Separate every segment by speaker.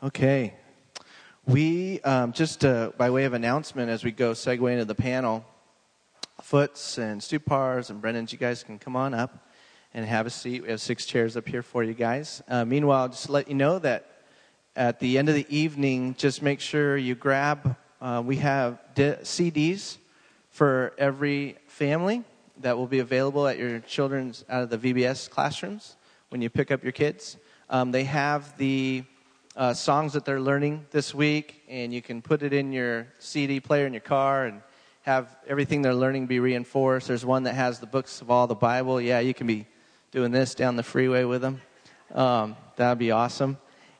Speaker 1: Okay. We, um, just uh, by way of announcement as we go segue into the panel, Foots and Stupars and Brennan's, you guys can come on up and have a seat. We have six chairs up here for you guys. Uh, meanwhile, just to let you know that at the end of the evening, just make sure you grab, uh, we have di- CDs for every family that will be available at your children's out of the VBS classrooms when you pick up your kids. Um, they have the uh, songs that they're learning this week, and you can put it in your CD player in your car and have everything they're learning be reinforced. There's one that has the books of all the Bible. Yeah, you can be doing this down the freeway with them. Um, that would be awesome.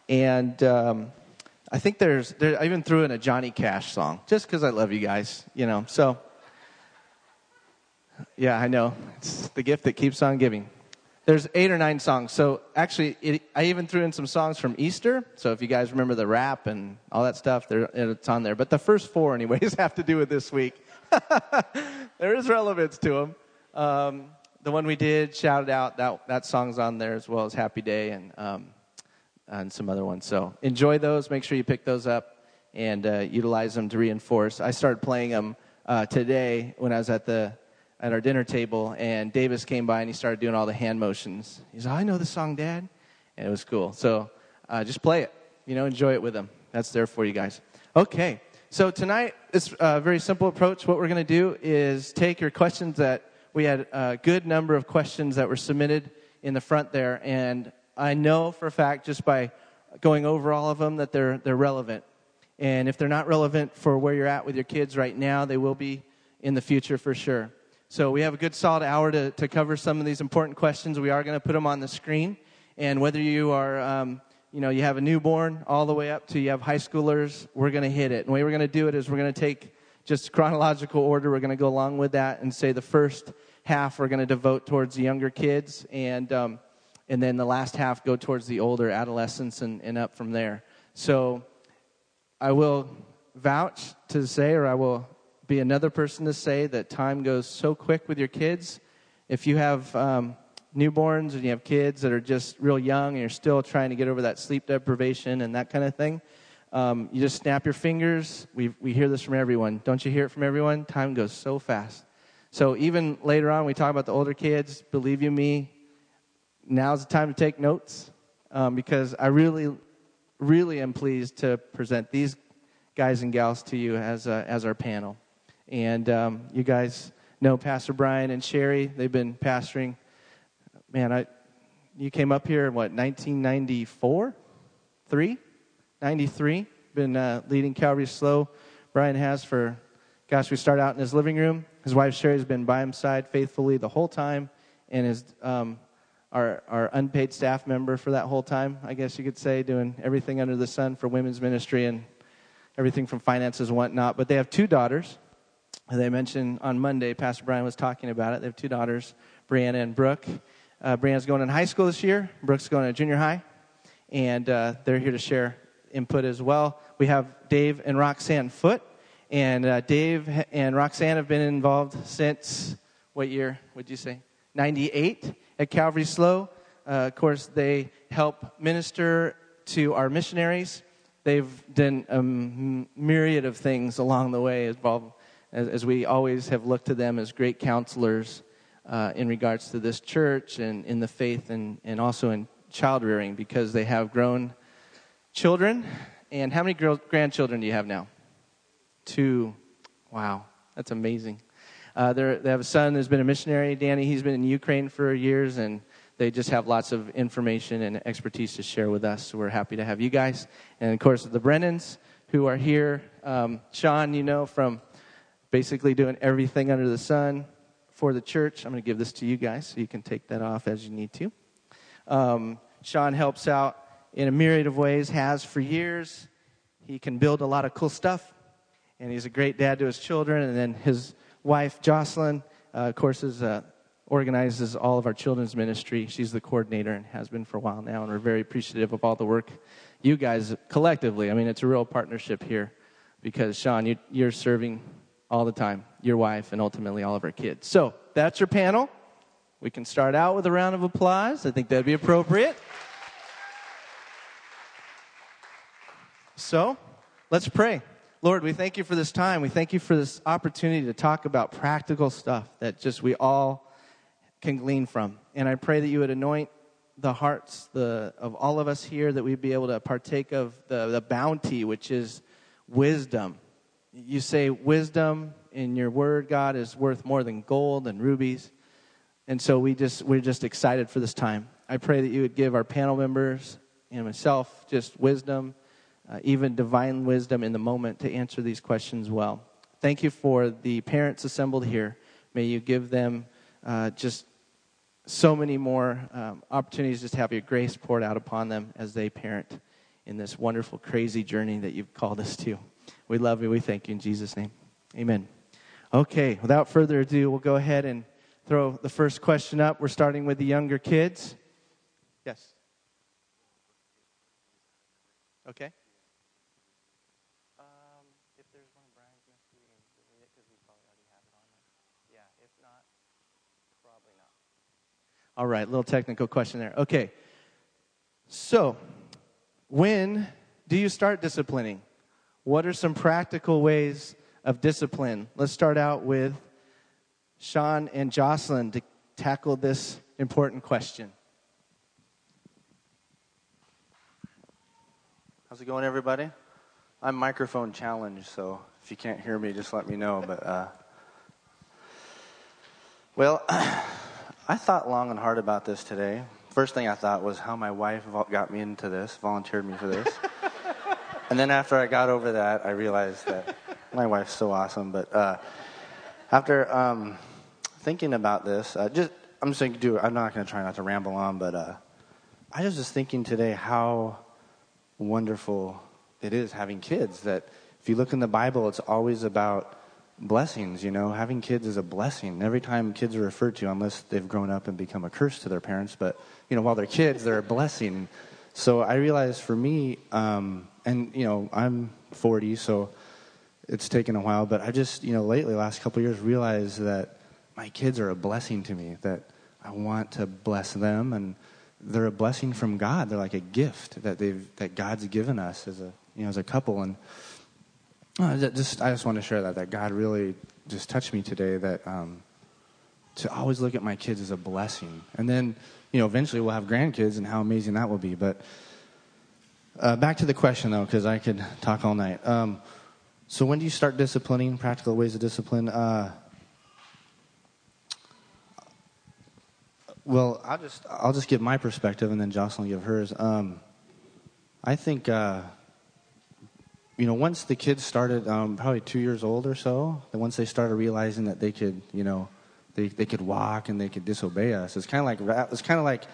Speaker 1: And um, I think there's, there, I even threw in a Johnny Cash song just because I love you guys, you know. So, yeah, I know. It's the gift that keeps on giving. There's eight or nine songs. So actually, it, I even threw in some songs from Easter. So if you guys remember the rap and all that stuff, it's on there. But the first four, anyways, have to do with this week. there is relevance to them. Um, the one we did, shouted out, that, that song's on there as well as Happy Day and, um, and some other ones. So enjoy those. Make sure you pick those up and uh, utilize them to reinforce. I started playing them uh, today when I was at the at our dinner table, and Davis came by and he started doing all the hand motions. He's like, I know the song, Dad. And it was cool. So uh, just play it, you know, enjoy it with them. That's there for you guys. Okay, so tonight, it's a very simple approach. What we're going to do is take your questions that we had a good number of questions that were submitted in the front there, and I know for a fact just by going over all of them that they're, they're relevant. And if they're not relevant for where you're at with your kids right now, they will be in the future for sure. So we have a good solid hour to, to cover some of these important questions. We are going to put them on the screen. And whether you are, um, you know, you have a newborn all the way up to you have high schoolers, we're going to hit it. And the way we're going to do it is we're going to take just chronological order. We're going to go along with that and say the first half we're going to devote towards the younger kids, and um, and then the last half go towards the older adolescents and, and up from there. So I will vouch to say, or I will be another person to say that time goes so quick with your kids. If you have um, newborns and you have kids that are just real young and you're still trying to get over that sleep deprivation and that kind of thing, um, you just snap your fingers. We, we hear this from everyone. Don't you hear it from everyone? Time goes so fast. So even later on, we talk about the older kids. Believe you me, now's the time to take notes um, because I really, really am pleased to present these guys and gals to you as, as our panel. And um, you guys know Pastor Brian and Sherry. They've been pastoring. Man, I, you came up here in what, 1994? 3? 93? Been uh, leading Calvary SLO. Brian has for, gosh, we start out in his living room. His wife Sherry's been by his side faithfully the whole time and is um, our, our unpaid staff member for that whole time, I guess you could say, doing everything under the sun for women's ministry and everything from finances and whatnot. But they have two daughters they mentioned on Monday, Pastor Brian was talking about it. They have two daughters, Brianna and Brooke. Uh, Brianna's going in high school this year. Brooke's going to junior high. And uh, they're here to share input as well. We have Dave and Roxanne Foot. And uh, Dave and Roxanne have been involved since, what year would you say? 98 at Calvary SLO. Uh, of course, they help minister to our missionaries. They've done a myriad of things along the way involved as, as we always have looked to them as great counselors uh, in regards to this church and in the faith and, and also in child rearing because they have grown children. And how many girl, grandchildren do you have now? Two. Wow, that's amazing. Uh, they have a son who's been a missionary, Danny. He's been in Ukraine for years, and they just have lots of information and expertise to share with us. So we're happy to have you guys. And of course, the Brennans who are here. Um, Sean, you know from basically doing everything under the sun for the church. I'm going to give this to you guys so you can take that off as you need to. Um, Sean helps out in a myriad of ways, has for years. He can build a lot of cool stuff, and he's a great dad to his children. And then his wife, Jocelyn, uh, of course, is, uh, organizes all of our children's ministry. She's the coordinator and has been for a while now, and we're very appreciative of all the work you guys collectively. I mean, it's a real partnership here because, Sean, you, you're serving all the time, your wife, and ultimately all of our kids. So that's your panel. We can start out with a round of applause. I think that'd be appropriate. So, let's pray. Lord, we thank you for this time. We thank you for this opportunity to talk about practical stuff that just we all can glean from. And I pray that you would anoint the hearts the, of all of us here, that we'd be able to partake of the, the bounty, which is wisdom. You say wisdom in your word, God, is worth more than gold and rubies. And so we just, we're just excited for this time. I pray that you would give our panel members and myself just wisdom, uh, even divine wisdom in the moment to answer these questions well. Thank you for the parents assembled here. May you give them uh, just so many more um, opportunities just to have your grace poured out upon them as they parent in this wonderful, crazy journey that you've called us to. We love you. We thank you in Jesus' name. Amen. Okay, without further ado, we'll go ahead and throw the first question up. We're starting with the younger kids. Yes. Okay. All right, little technical question there. Okay. So, when do you start disciplining? What are some practical ways of discipline? Let's start out with Sean and Jocelyn to tackle this important question.
Speaker 2: How's it going, everybody? I'm microphone challenged, so if you can't hear me, just let me know. But, uh, well, I thought long and hard about this today. First thing I thought was how my wife got me into this, volunteered me for this. And then after I got over that, I realized that my wife's so awesome. But uh, after um, thinking about this, uh, just I'm just going to do. I'm not going to try not to ramble on, but uh, I was just thinking today how wonderful it is having kids. That if you look in the Bible, it's always about blessings, you know. Having kids is a blessing. Every time kids are referred to, unless they've grown up and become a curse to their parents, but, you know, while they're kids, they're a blessing. So I realized for me, um, and, you know, I'm 40, so it's taken a while, but I just, you know, lately, last couple years, realized that my kids are a blessing to me, that I want to bless them, and they're a blessing from God. They're like a gift that they've, that God's given us as a, you know, as a couple. And, uh, just I just want to share that that God really just touched me today. That um, to always look at my kids as a blessing, and then you know eventually we'll have grandkids, and how amazing that will be. But uh, back to the question though, because I could talk all night. Um, so when do you start disciplining? Practical ways of discipline. Uh, well, I'll just I'll just give my perspective, and then Jocelyn give hers. Um, I think uh, you know, once the kids started, um, probably two years old or so, and once they started realizing that they could, you know, they, they could walk and they could disobey us, it's kind of like it's kind of like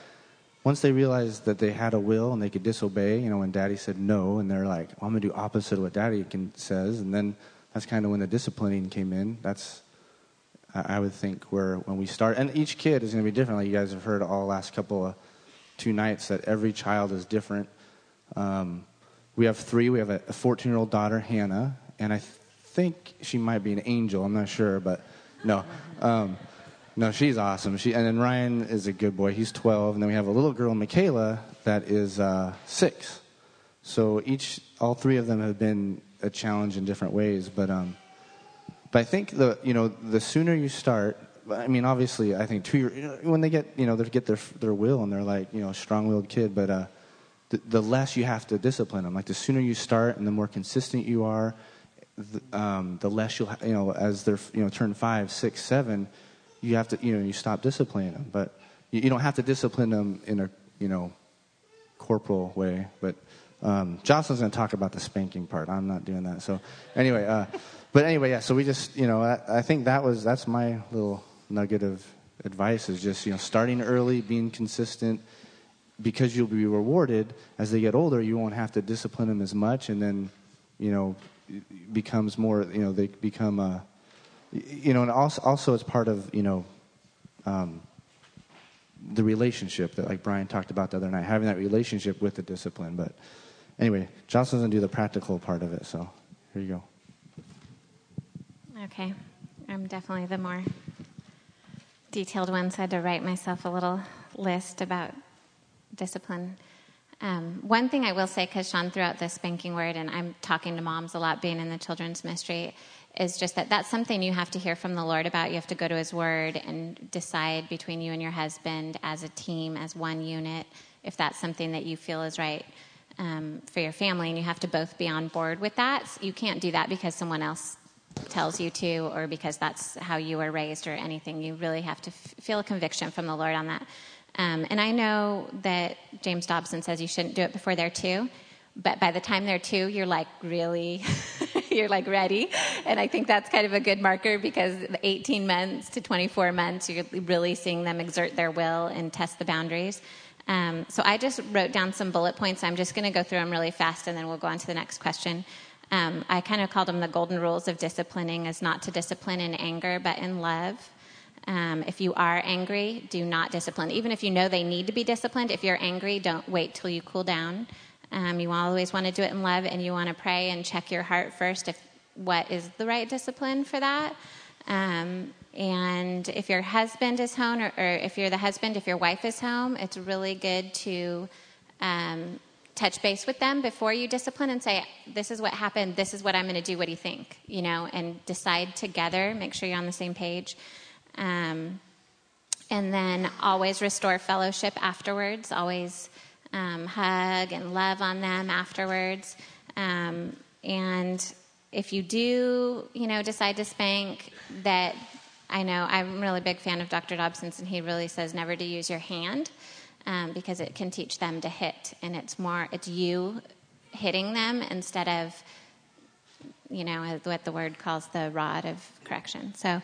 Speaker 2: once they realized that they had a will and they could disobey, you know, when Daddy said no, and they're like, well, I'm gonna do opposite of what Daddy can, says, and then that's kind of when the disciplining came in. That's I would think where when we start, and each kid is going to be different. Like you guys have heard all last couple of two nights that every child is different. Um, we have three. We have a 14 year old daughter, Hannah, and I think she might be an angel. I'm not sure, but no. Um, no, she's awesome. She, and then Ryan is a good boy. He's 12. And then we have a little girl, Michaela, that is uh, six. So each, all three of them have been a challenge in different ways. But, um, but I think the, you know, the sooner you start, I mean, obviously, I think two when they get, you know, they get their, their will and they're like, you know, a strong willed kid. But, uh, the, the, less you have to discipline them. Like the sooner you start and the more consistent you are, the, um, the less you'll, you know, as they're, you know, turn five, six, seven, you have to, you know, you stop disciplining them. But you, you don't have to discipline them in a, you know, corporal way. But um, Jocelyn's going to talk about the spanking part. I'm not doing that. So anyway, uh, but anyway, yeah. So we just, you know, I, I think that was that's my little nugget of advice is just you know starting early, being consistent because you'll be rewarded as they get older, you won't have to discipline them as much, and then, you know, becomes more, you know, they become, uh, you know, and also, also it's part of, you know, um, the relationship that like Brian talked about the other night, having that relationship with the discipline. But anyway, Jocelyn's gonna do the practical part of it, so here you go.
Speaker 3: Okay, I'm definitely the more detailed one, so I had to write myself a little list about discipline. Um, one thing I will say, because Sean threw out the spanking word, and I'm talking to moms a lot being in the children's ministry, is just that that's something you have to hear from the Lord about. You have to go to His Word and decide between you and your husband as a team, as one unit, if that's something that you feel is right um, for your family, and you have to both be on board with that. You can't do that because someone else tells you to or because that's how you were raised or anything. You really have to f- feel a conviction from the Lord on that. Um, and I know that James Dobson says you shouldn't do it before they're two, but by the time they're two, you're like really, you're like ready. And I think that's kind of a good marker because 18 months to 24 months, you're really seeing them exert their will and test the boundaries. Um, so I just wrote down some bullet points. I'm just going to go through them really fast and then we'll go on to the next question. Um, I kind of called them the golden rules of disciplining as not to discipline in anger, but in love. Um, if you are angry, do not discipline. Even if you know they need to be disciplined, if you're angry, don't wait till you cool down. Um, you always want to do it in love, and you want to pray and check your heart first if what is the right discipline for that. Um, and if your husband is home, or, or, if you're the husband, if your wife is home, it's really good to um, touch base with them before you discipline and say, "This is what happened. This is what I'm going to do. What do you think?" You know, and decide together. Make sure you're on the same page. Um, and then always restore fellowship afterwards. Always um, hug and love on them afterwards. Um, and if you do, you know, decide to spank, that I know I'm a really big fan of Dr. Dobson's, and he really says never to use your hand um, because it can teach them to hit, and it's more it's you hitting them instead of you know what the word calls the rod of correction. So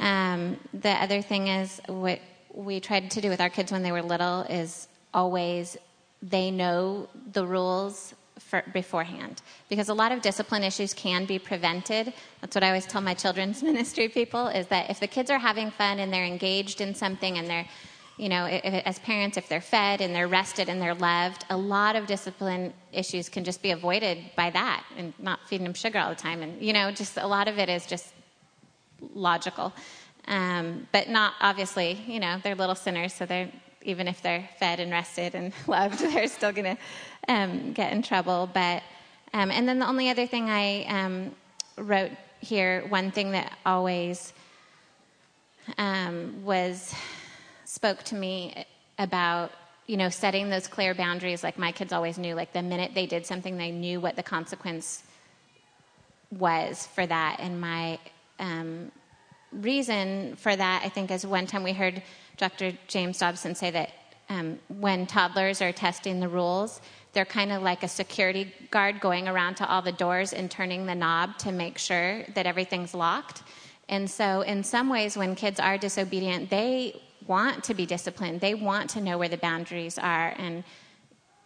Speaker 3: um, the other thing is what we tried to do with our kids when they were little is always they know the rules for, beforehand. Because a lot of discipline issues can be prevented. That's what i always tell my children's ministry people is that if the kids are having fun and they're engaged in something and they're you know if, as parents if they're fed and they're rested and they're loved a lot of discipline issues can just be avoided by that and not feeding them sugar all the time. And you know just a lot of it is just logical. Um, but not obviously, you know, they're little sinners, so they're even if they're fed and rested and loved, they're still going to um, get in trouble. But um, and then the only other thing I um, wrote here, one thing that always um, was spoke to me about you know setting those clear boundaries. Like my kids always knew, like the minute they did something, they knew what the consequence was for that. And my um, reason for that, I think, is one time we heard Dr. James Dobson say that um, when toddlers are testing the rules, they're kind of like a security guard going around to all the doors and turning the knob to make sure that everything's locked. And so, in some ways, when kids are disobedient, they want to be disciplined. They want to know where the boundaries are. And,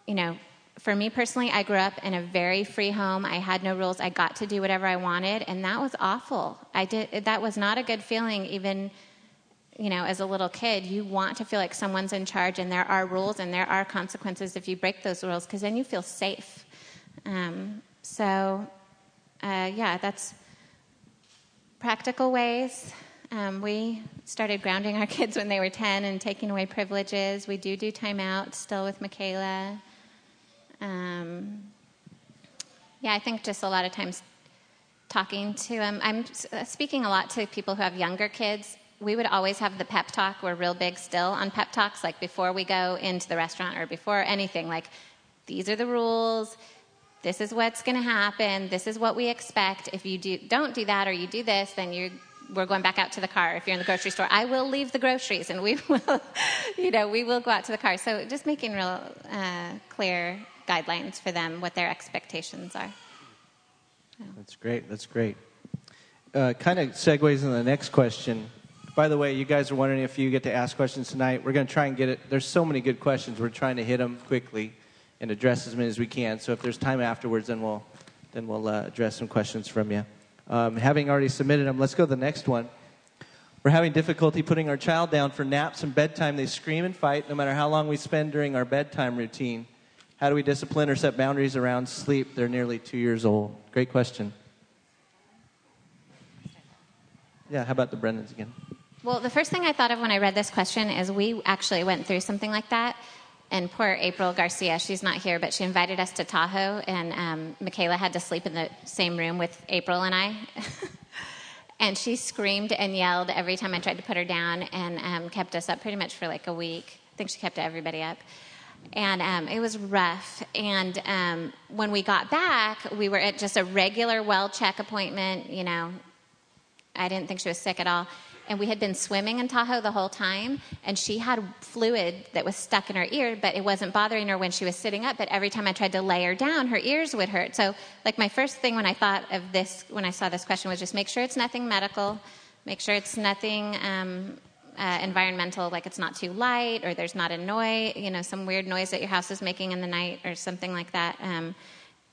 Speaker 3: you know, for me personally, I grew up in a very free home. I had no rules. I got to do whatever I wanted, and that was awful. I did that was not a good feeling even you know, as a little kid, you want to feel like someone's in charge and there are rules and there are consequences if you break those rules because then you feel safe. Um, so, uh, yeah, that's practical ways. Um, we started grounding our kids when they were 10 and taking away privileges. We do do timeouts still with Michaela. Um, yeah, I think just a lot of times talking to them. I'm uh, speaking a lot to people who have younger kids. We would always have the pep talk. We're real big still on pep talks, like before we go into the restaurant or before anything. Like, these are the rules. This is what's going to happen. This is what we expect. If you do, don't do that or you do this, then you're we're going back out to the car. If you're in the grocery store, I will leave the groceries and we will, you know, we will go out to the car. So just making real uh, clear guidelines for them, what their expectations are.
Speaker 1: That's great. That's great. Uh, kind of segues into the next question. By the way, you guys are wondering if you get to ask questions tonight. We're going to try and get it. There's so many good questions. We're trying to hit them quickly and address as many as we can. So if there's time afterwards, then we'll then we'll uh, address some questions from you. Um, having already submitted them, let's go to the next one. We're having difficulty putting our child down for naps and bedtime. They scream and fight no matter how long we spend during our bedtime routine. How do we discipline or set boundaries around sleep? They're nearly two years old. Great question. Yeah, how about the Brennans again?
Speaker 3: Well, the first thing I thought of when I read this question is we actually went through something like that. And poor April Garcia, she's not here, but she invited us to Tahoe, and um, Michaela had to sleep in the same room with April and I. and she screamed and yelled every time I tried to put her down, and um, kept us up pretty much for like a week. I think she kept everybody up and um, it was rough. And um, when we got back, we were at just a regular well check appointment. You know, I didn't think she was sick at all. And we had been swimming in Tahoe the whole time, and she had fluid that was stuck in her ear, but it wasn't bothering her when she was sitting up. But every time I tried to lay her down, her ears would hurt. So, like, my first thing when I thought of this, when I saw this question, was just make sure it's nothing medical, make sure it's nothing um, uh, environmental, like it's not too light or there's not a noise, you know, some weird noise that your house is making in the night or something like that, um,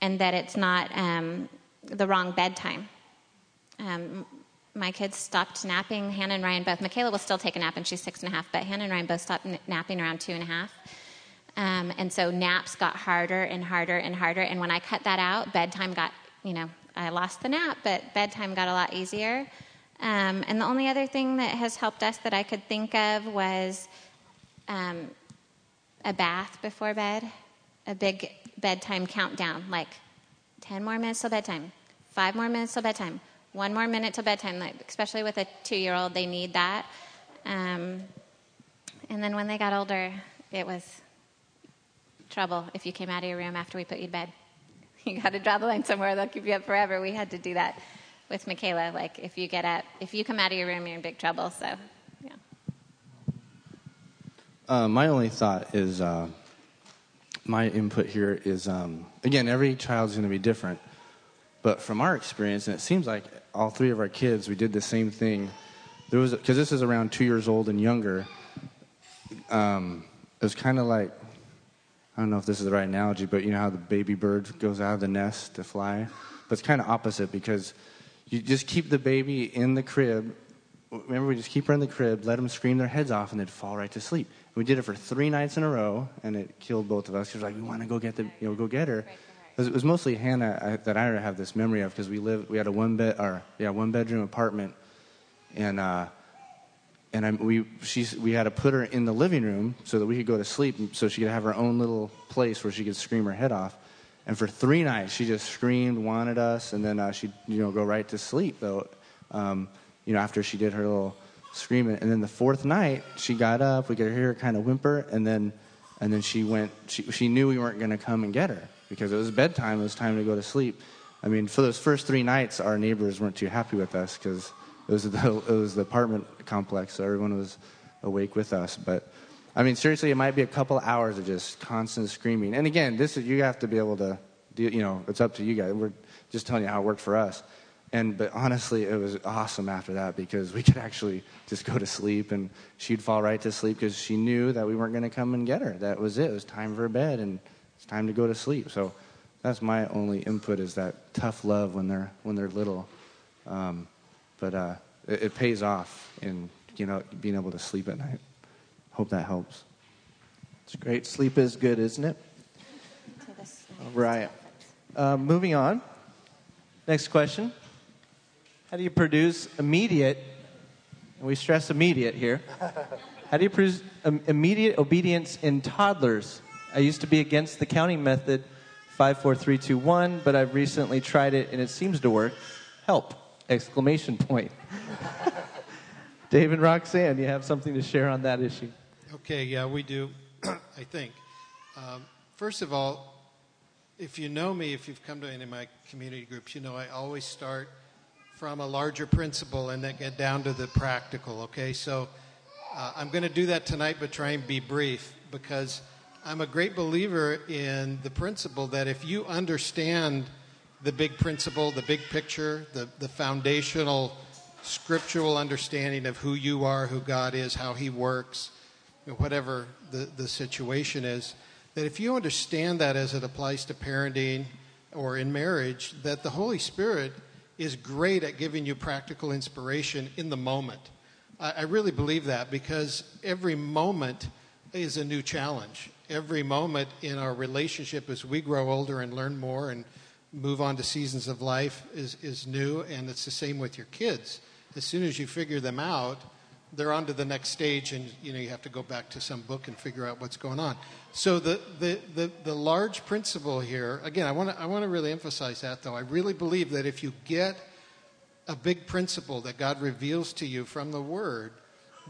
Speaker 3: and that it's not um, the wrong bedtime. Um, my kids stopped napping. Hannah and Ryan both. Michaela will still take a nap, and she's six and a half, but Hannah and Ryan both stopped napping around two and a half. Um, and so naps got harder and harder and harder. And when I cut that out, bedtime got, you know, I lost the nap, but bedtime got a lot easier. Um, and the only other thing that has helped us that I could think of was um, a bath before bed, a big bedtime countdown, like 10 more minutes till bedtime, five more minutes till bedtime, one more minute till bedtime. Like, especially with a two year old, they need that. Um, and then when they got older, it was trouble if you came out of your room after we put you to bed. You got to draw the line somewhere, they'll keep you up forever. We had to do that with Michaela. Like if you get up, if you come out of your room, you're in big trouble. So, yeah.
Speaker 2: Uh, my only thought is, uh, my input here is, um, again, every child's going to be different. But from our experience, and it seems like all three of our kids, we did the same thing. There was because this is around two years old and younger. Um, it was kind of like I don't know if this is the right analogy, but you know how the baby bird goes out of the nest to fly. But it's kind of opposite because you just keep the baby in the crib. Remember, we just keep her in the crib, let them scream their heads off, and they'd fall right to sleep. We did it for three nights in a row, and it killed both of us. She was like, "We want to go get the, you know, go get her." It was mostly Hannah I, that I have this memory of because we lived, we had a one bed, or yeah, one bedroom apartment, and uh, and I, we she we had to put her in the living room so that we could go to sleep, so she could have her own little place where she could scream her head off. And for three nights, she just screamed, wanted us, and then uh, she'd you know go right to sleep though. Um, you know after she did her little screaming, and then the fourth night she got up. We could hear her kind of whimper, and then and then she went. She she knew we weren't going to come and get her because it was bedtime. It was time to go to sleep. I mean, for those first three nights, our neighbors weren't too happy with us because it was the it was the apartment complex, so everyone was awake with us, but I mean, seriously, it might be a couple hours of just constant screaming. And again, this is you have to be able to, do, you know, it's up to you guys. We're just telling you how it worked for us. And but honestly, it was awesome after that because we could actually just go to sleep, and she'd fall right to sleep because she knew that we weren't going to come and get her. That was it. It was time for bed, and it's time to go to sleep. So that's my only input is that tough love when they're when they're little. Um, but uh, it, it pays off in you know being able to sleep at night. Hope that helps.
Speaker 1: It's great. Sleep is good, isn't it? All right. Uh, moving on. Next question. How do you produce immediate, and we stress immediate here, how do you produce immediate obedience in toddlers? I used to be against the counting method, 54321, but I've recently tried it and it seems to work. Help! Exclamation point. Dave and Roxanne, you have something to share on that issue?
Speaker 4: Okay, yeah, we do, I think. Um, first of all, if you know me, if you've come to any of my community groups, you know I always start from a larger principle and then get down to the practical, okay? So uh, I'm going to do that tonight, but try and be brief because I'm a great believer in the principle that if you understand the big principle, the big picture, the, the foundational scriptural understanding of who you are, who God is, how He works, whatever the, the situation is, that if you understand that as it applies to parenting or in marriage, that the Holy Spirit is great at giving you practical inspiration in the moment. I, I really believe that because every moment is a new challenge. Every moment in our relationship as we grow older and learn more and move on to seasons of life is, is new, and it's the same with your kids. As soon as you figure them out, they're on to the next stage, and you know you have to go back to some book and figure out what's going on. So the the the, the large principle here, again, I want to I want to really emphasize that though. I really believe that if you get a big principle that God reveals to you from the Word,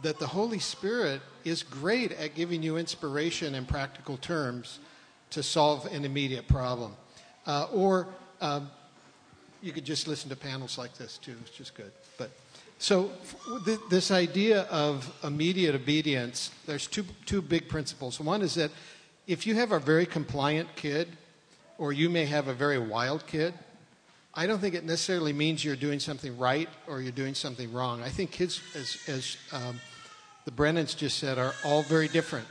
Speaker 4: that the Holy Spirit is great at giving you inspiration in practical terms to solve an immediate problem. Uh, or um, you could just listen to panels like this too, it's just good. So th- this idea of immediate obedience, there's two two big principles. One is that if you have a very compliant kid, or you may have a very wild kid, I don't think it necessarily means you're doing something right or you're doing something wrong. I think kids, as, as um, the Brennans just said, are all very different.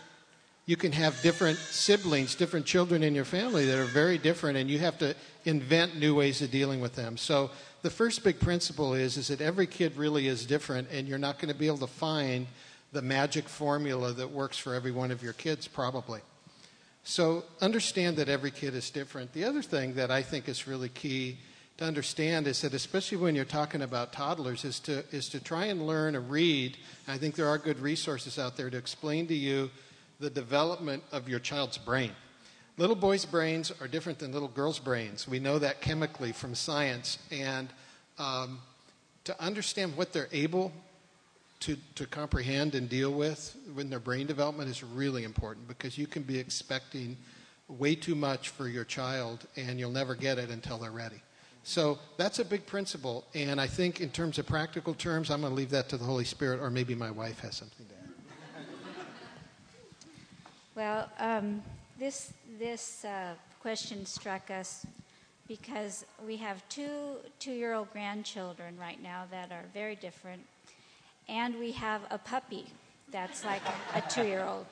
Speaker 4: You can have different siblings, different children in your family that are very different, and you have to invent new ways of dealing with them. So the first big principle is, is that every kid really is different, and you're not going to be able to find the magic formula that works for every one of your kids, probably. So understand that every kid is different. The other thing that I think is really key to understand is that especially when you're talking about toddlers is to is to try and learn to read i think there are good resources out there to explain to you the development of your child's brain little boys brains are different than little girls brains we know that chemically from science and um, to understand what they're able to, to comprehend and deal with when their brain development is really important because you can be expecting way too much for your child and you'll never get it until they're ready so that's a big principle. And I think, in terms of practical terms, I'm going to leave that to the Holy Spirit, or maybe my wife has something to add.
Speaker 5: Well, um, this, this uh, question struck us because we have two two year old grandchildren right now that are very different. And we have a puppy that's like a two year old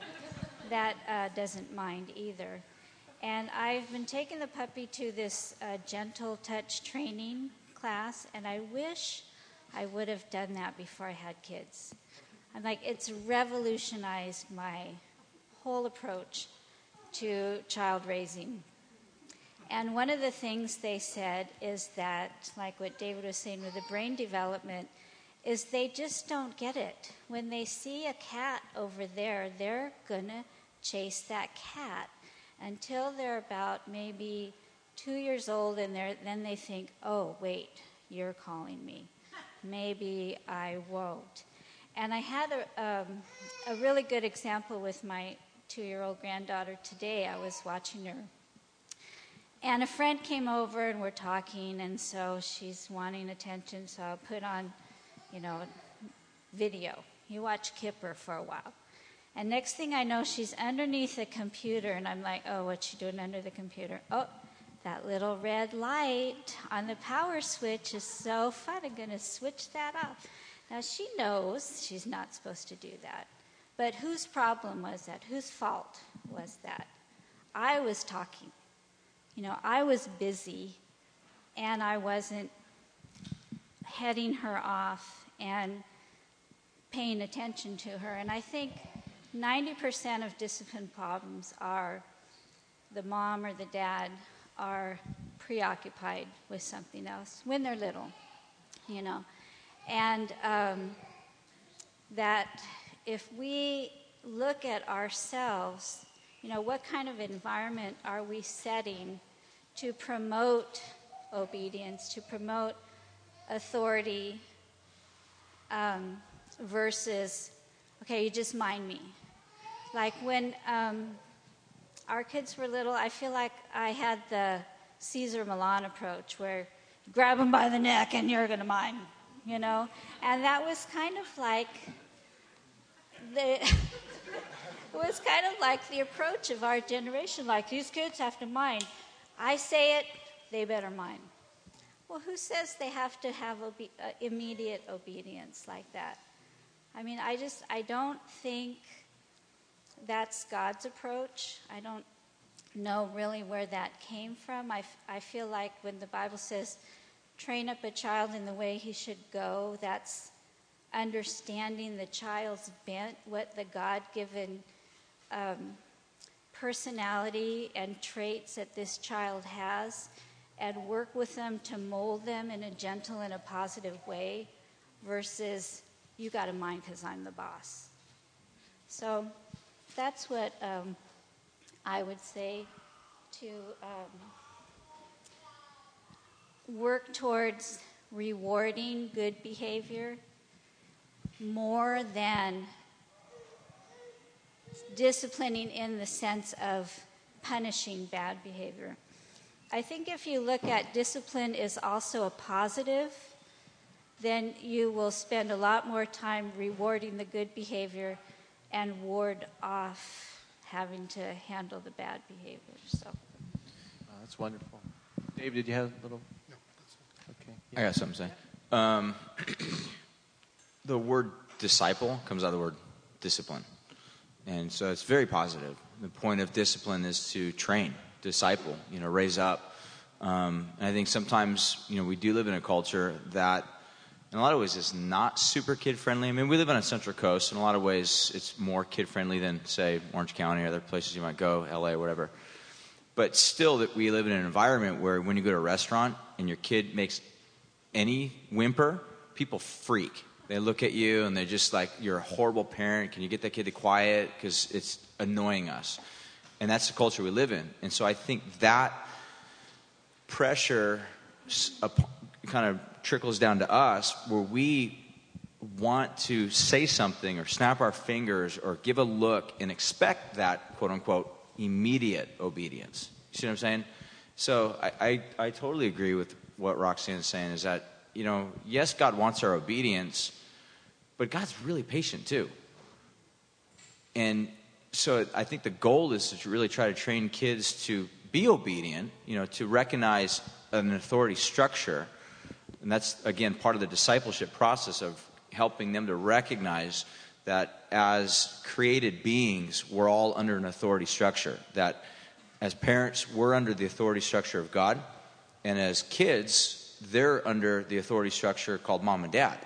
Speaker 5: that uh, doesn't mind either. And I've been taking the puppy to this uh, gentle touch training class, and I wish I would have done that before I had kids. I'm like, it's revolutionized my whole approach to child raising. And one of the things they said is that, like what David was saying with the brain development, is they just don't get it. When they see a cat over there, they're going to chase that cat until they're about maybe two years old, and then they think, oh, wait, you're calling me. Maybe I won't. And I had a, um, a really good example with my two year old granddaughter today. I was watching her. And a friend came over and we're talking, and so she's wanting attention, so I'll put on, you know, video. You watch Kipper for a while. And next thing I know, she's underneath the computer, and I'm like, oh, what's she doing under the computer? Oh, that little red light on the power switch is so fun. I'm going to switch that off. Now, she knows she's not supposed to do that. But whose problem was that? Whose fault was that? I was talking. You know, I was busy, and I wasn't heading her off and paying attention to her. And I think 90% of discipline problems are the mom or the dad are preoccupied with something else when they're little, you know. And um, that if we look at ourselves, you know, what kind of environment are we setting to promote obedience, to promote authority um, versus, okay, you just mind me. Like when um, our kids were little, I feel like I had the Cesar Millan approach where grab them by the neck and you're going to mind, you know? And that was kind of like the. it was kind of like the approach of our generation like these kids have to mind. I say it, they better mind. Well, who says they have to have obe- uh, immediate obedience like that? I mean, I just, I don't think that's God's approach. I don't know really where that came from. I, f- I feel like when the Bible says, train up a child in the way he should go, that's understanding the child's bent, what the God given um, personality and traits that this child has, and work with them to mold them in a gentle and a positive way versus you got to mind because I'm the boss. So that's what um, I would say to um, work towards rewarding good behavior more than disciplining in the sense of punishing bad behavior. I think if you look at discipline is also a positive, then you will spend a lot more time rewarding the good behavior and ward off having to handle the bad behavior. So
Speaker 1: Oh, that's wonderful. Dave, did you have a little?
Speaker 4: No, that's
Speaker 1: Okay.
Speaker 6: I got something to say. Um, the word disciple comes out of the word discipline. And so it's very positive. The point of discipline is to train, disciple, you know, raise up. Um, and I think sometimes, you know, we do live in a culture that, in a lot of ways, is not super kid friendly. I mean, we live on a central coast. In a lot of ways, it's more kid friendly than, say, Orange County or other places you might go, LA, whatever. But still, that we live in an environment where when you go to a restaurant and your kid makes any whimper, people freak. They look at you and they're just like, "You're a horrible parent. Can you get that kid to quiet? Because it's annoying us." And that's the culture we live in. And so I think that pressure kind of trickles down to us, where we want to say something or snap our fingers or give a look and expect that quote unquote immediate obedience. You see what I'm saying? So I, I, I totally agree with what Roxanne is saying is that, you know, yes, God wants our obedience, but God's really patient too. And so I think the goal is to really try to train kids to be obedient, you know, to recognize an authority structure. And that's, again, part of the discipleship process of helping them to recognize that as created beings, we're all under an authority structure. That as parents, we're under the authority structure of God. And as kids, they're under the authority structure called mom and dad,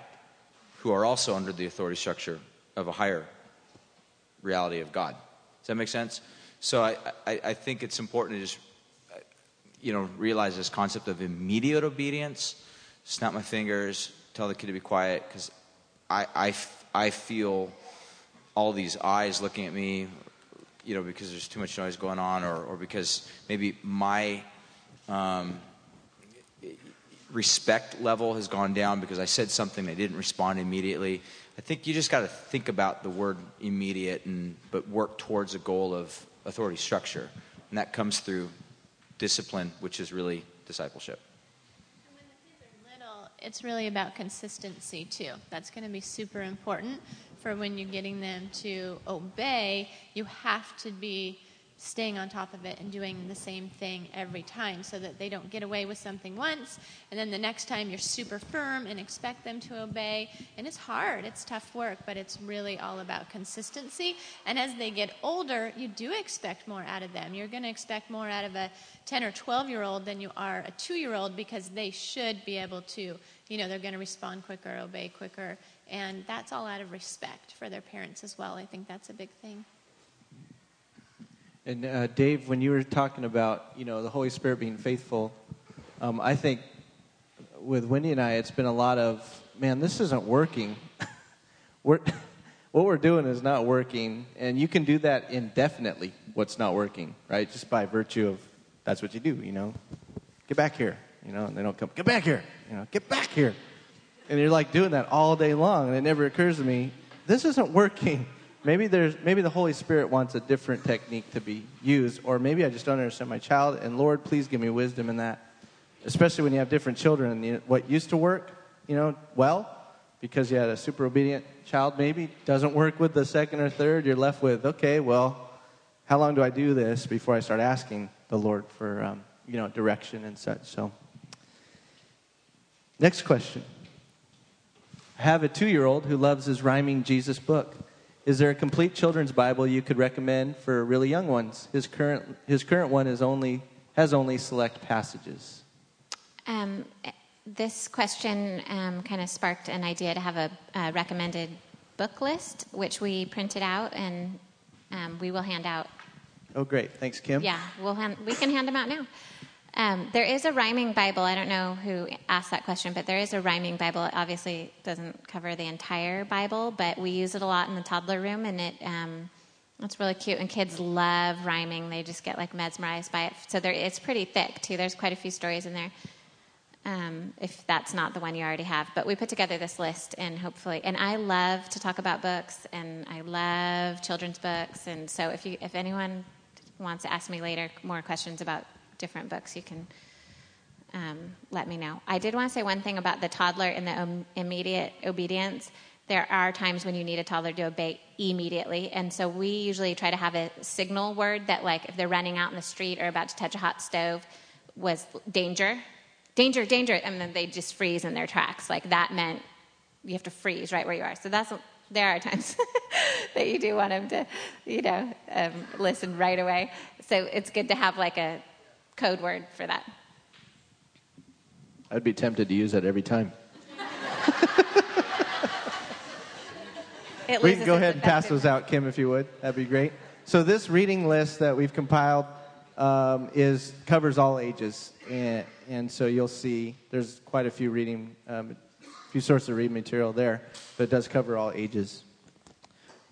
Speaker 6: who are also under the authority structure of a higher reality of God. Does that make sense? So I, I, I think it's important to just, you know, realize this concept of immediate obedience. Snap my fingers, tell the kid to be quiet, because I I feel all these eyes looking at me, you know, because there's too much noise going on, or, or because maybe my um, respect level has gone down because I said something, they didn't respond immediately. I think you just got to think about the word immediate, and but work towards a goal of authority structure, and that comes through discipline, which is really discipleship.
Speaker 7: When the kids are little, it's really about consistency too. That's going to be super important for when you're getting them to obey. You have to be staying on top of it and doing the same thing every time so that they don't get away with something once and then the next time you're super firm and expect them to obey. And it's hard. It's tough work but it's really all about consistency. And as they get older you do expect more out of them. You're going to expect more out of a 10 or 12 year old than you are a 2 year old because they should be able to you know they're going to respond quicker obey quicker. And that's all out of respect for their parents as well. I think that's a big thing
Speaker 1: And uh, Dave, when you were talking about you know the Holy Spirit being faithful, um, I think with Wendy and I, it's been a lot of man, this isn't working. we're, what we're doing is not working, and you can do that indefinitely. What's not working, right? Just by virtue of that's what you do. You know, get back here. You know, and they don't come. Get back here. You know, get back here. And you're like doing that all day long, and it never occurs to me this isn't working. Maybe there's maybe the Holy Spirit wants a different technique to be used, or maybe I just don't understand my child. And Lord, please give me wisdom in that, especially when you have different children. And you what used to work, you know, well, because you had a super obedient child, maybe doesn't work with the second or third. You're left with okay, well, how long do I do this before I start asking the Lord for um, you know direction and such? So, next question. I have a two-year-old who loves his rhyming Jesus book. Is there a complete children's Bible you could recommend for really young ones? His current, his current one is only, has only select passages.
Speaker 3: Um, this question um, kind of sparked an idea to have a, a recommended book list, which we printed out and um, we will hand out.
Speaker 1: Oh, great. Thanks, Kim.
Speaker 3: Yeah, we'll hand, we can hand them out now. Um, there is a rhyming Bible. I don't know who asked that question, but there is a rhyming Bible. It obviously doesn't cover the entire Bible, but we use it a lot in the toddler room, and it um, it's really cute. And kids love rhyming; they just get like mesmerized by it. So there, it's pretty thick too. There's quite a few stories in there. Um, if that's not the one you already have, but we put together this list, and hopefully, and I love to talk about books, and I love children's books, and so if you, if anyone wants to ask me later more questions about different books, you can um, let me know. I did want to say one thing about the toddler and the um, immediate obedience. There are times when you need a toddler to obey immediately, and so we usually try to have a signal word that, like, if they're running out in the street or about to touch a hot stove, was danger, danger, danger, and then they just freeze in their tracks. Like that meant you have to freeze right where you are. So that's there are times that you do want them to, you know, um, listen right away. So it's good to have like a code word for that.
Speaker 1: I'd be tempted to use that every time. we can go ahead and pass those out, Kim, if you would. That'd be great. So this reading list that we've compiled um, is covers all ages, and, and so you'll see there's quite a few reading, um, few sources of reading material there, but it does cover all ages.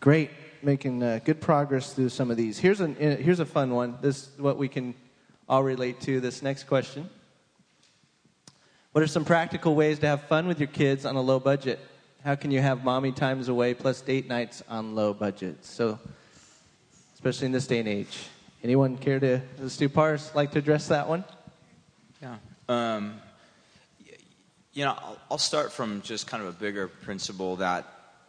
Speaker 1: Great, making uh, good progress through some of these. Here's a uh, here's a fun one. This what we can all relate to. This next question. What are some practical ways to have fun with your kids on a low budget? How can you have mommy times away plus date nights on low budget? So, especially in this day and age. Anyone care to, the Stu Pars, like to address that one?
Speaker 6: Yeah. Um, you know, I'll, I'll start from just kind of a bigger principle that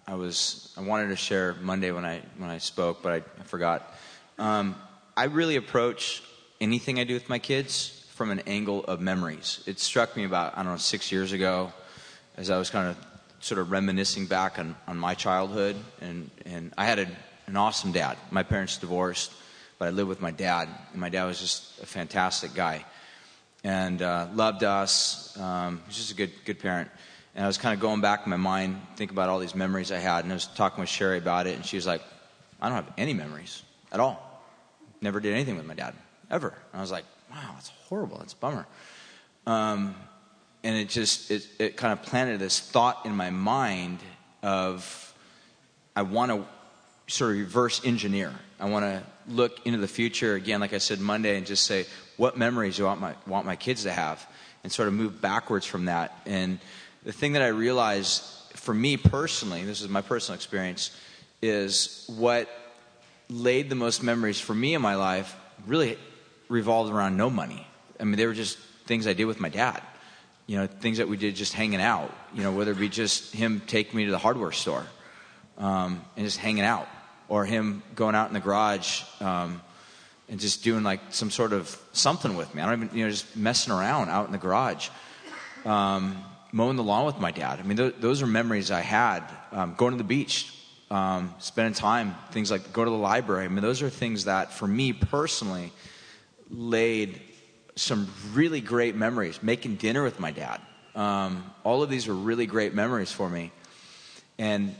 Speaker 6: I was I wanted to share Monday when I when I spoke, but I, I forgot. Um, I really approach anything I do with my kids from an angle of memories. It struck me about I don't know six years ago, as I was kind of sort of reminiscing back on, on my childhood, and and I had a, an awesome dad. My parents divorced, but I lived with my dad, and my dad was just a fantastic guy, and uh, loved us. Um, he was just a good good parent. And I was kind of going back in my mind, think about all these memories I had, and I was talking with Sherry about it, and she was like, "I don't have any memories at all. Never did anything with my dad ever." And I was like, "Wow, that's horrible. That's a bummer." Um, and it just it, it kind of planted this thought in my mind of I want to sort of reverse engineer. I want to look into the future again, like I said Monday, and just say, what memories do I want my, want my kids to have? And sort of move backwards from that. And the thing that I realized for me personally, this is my personal experience, is what laid the most memories for me in my life really revolved around no money. I mean, they were just things I did with my dad. You know, things that we did just hanging out. You know, whether it be just him taking me to the hardware store um, and just hanging out, or him going out in the garage um, and just doing like some sort of something with me. I don't even, you know, just messing around out in the garage. Um, mowing the lawn with my dad. I mean, th- those are memories I had. Um, going to the beach, um, spending time, things like go to the library. I mean, those are things that, for me personally, laid some really great memories. Making dinner with my dad. Um, all of these are really great memories for me. And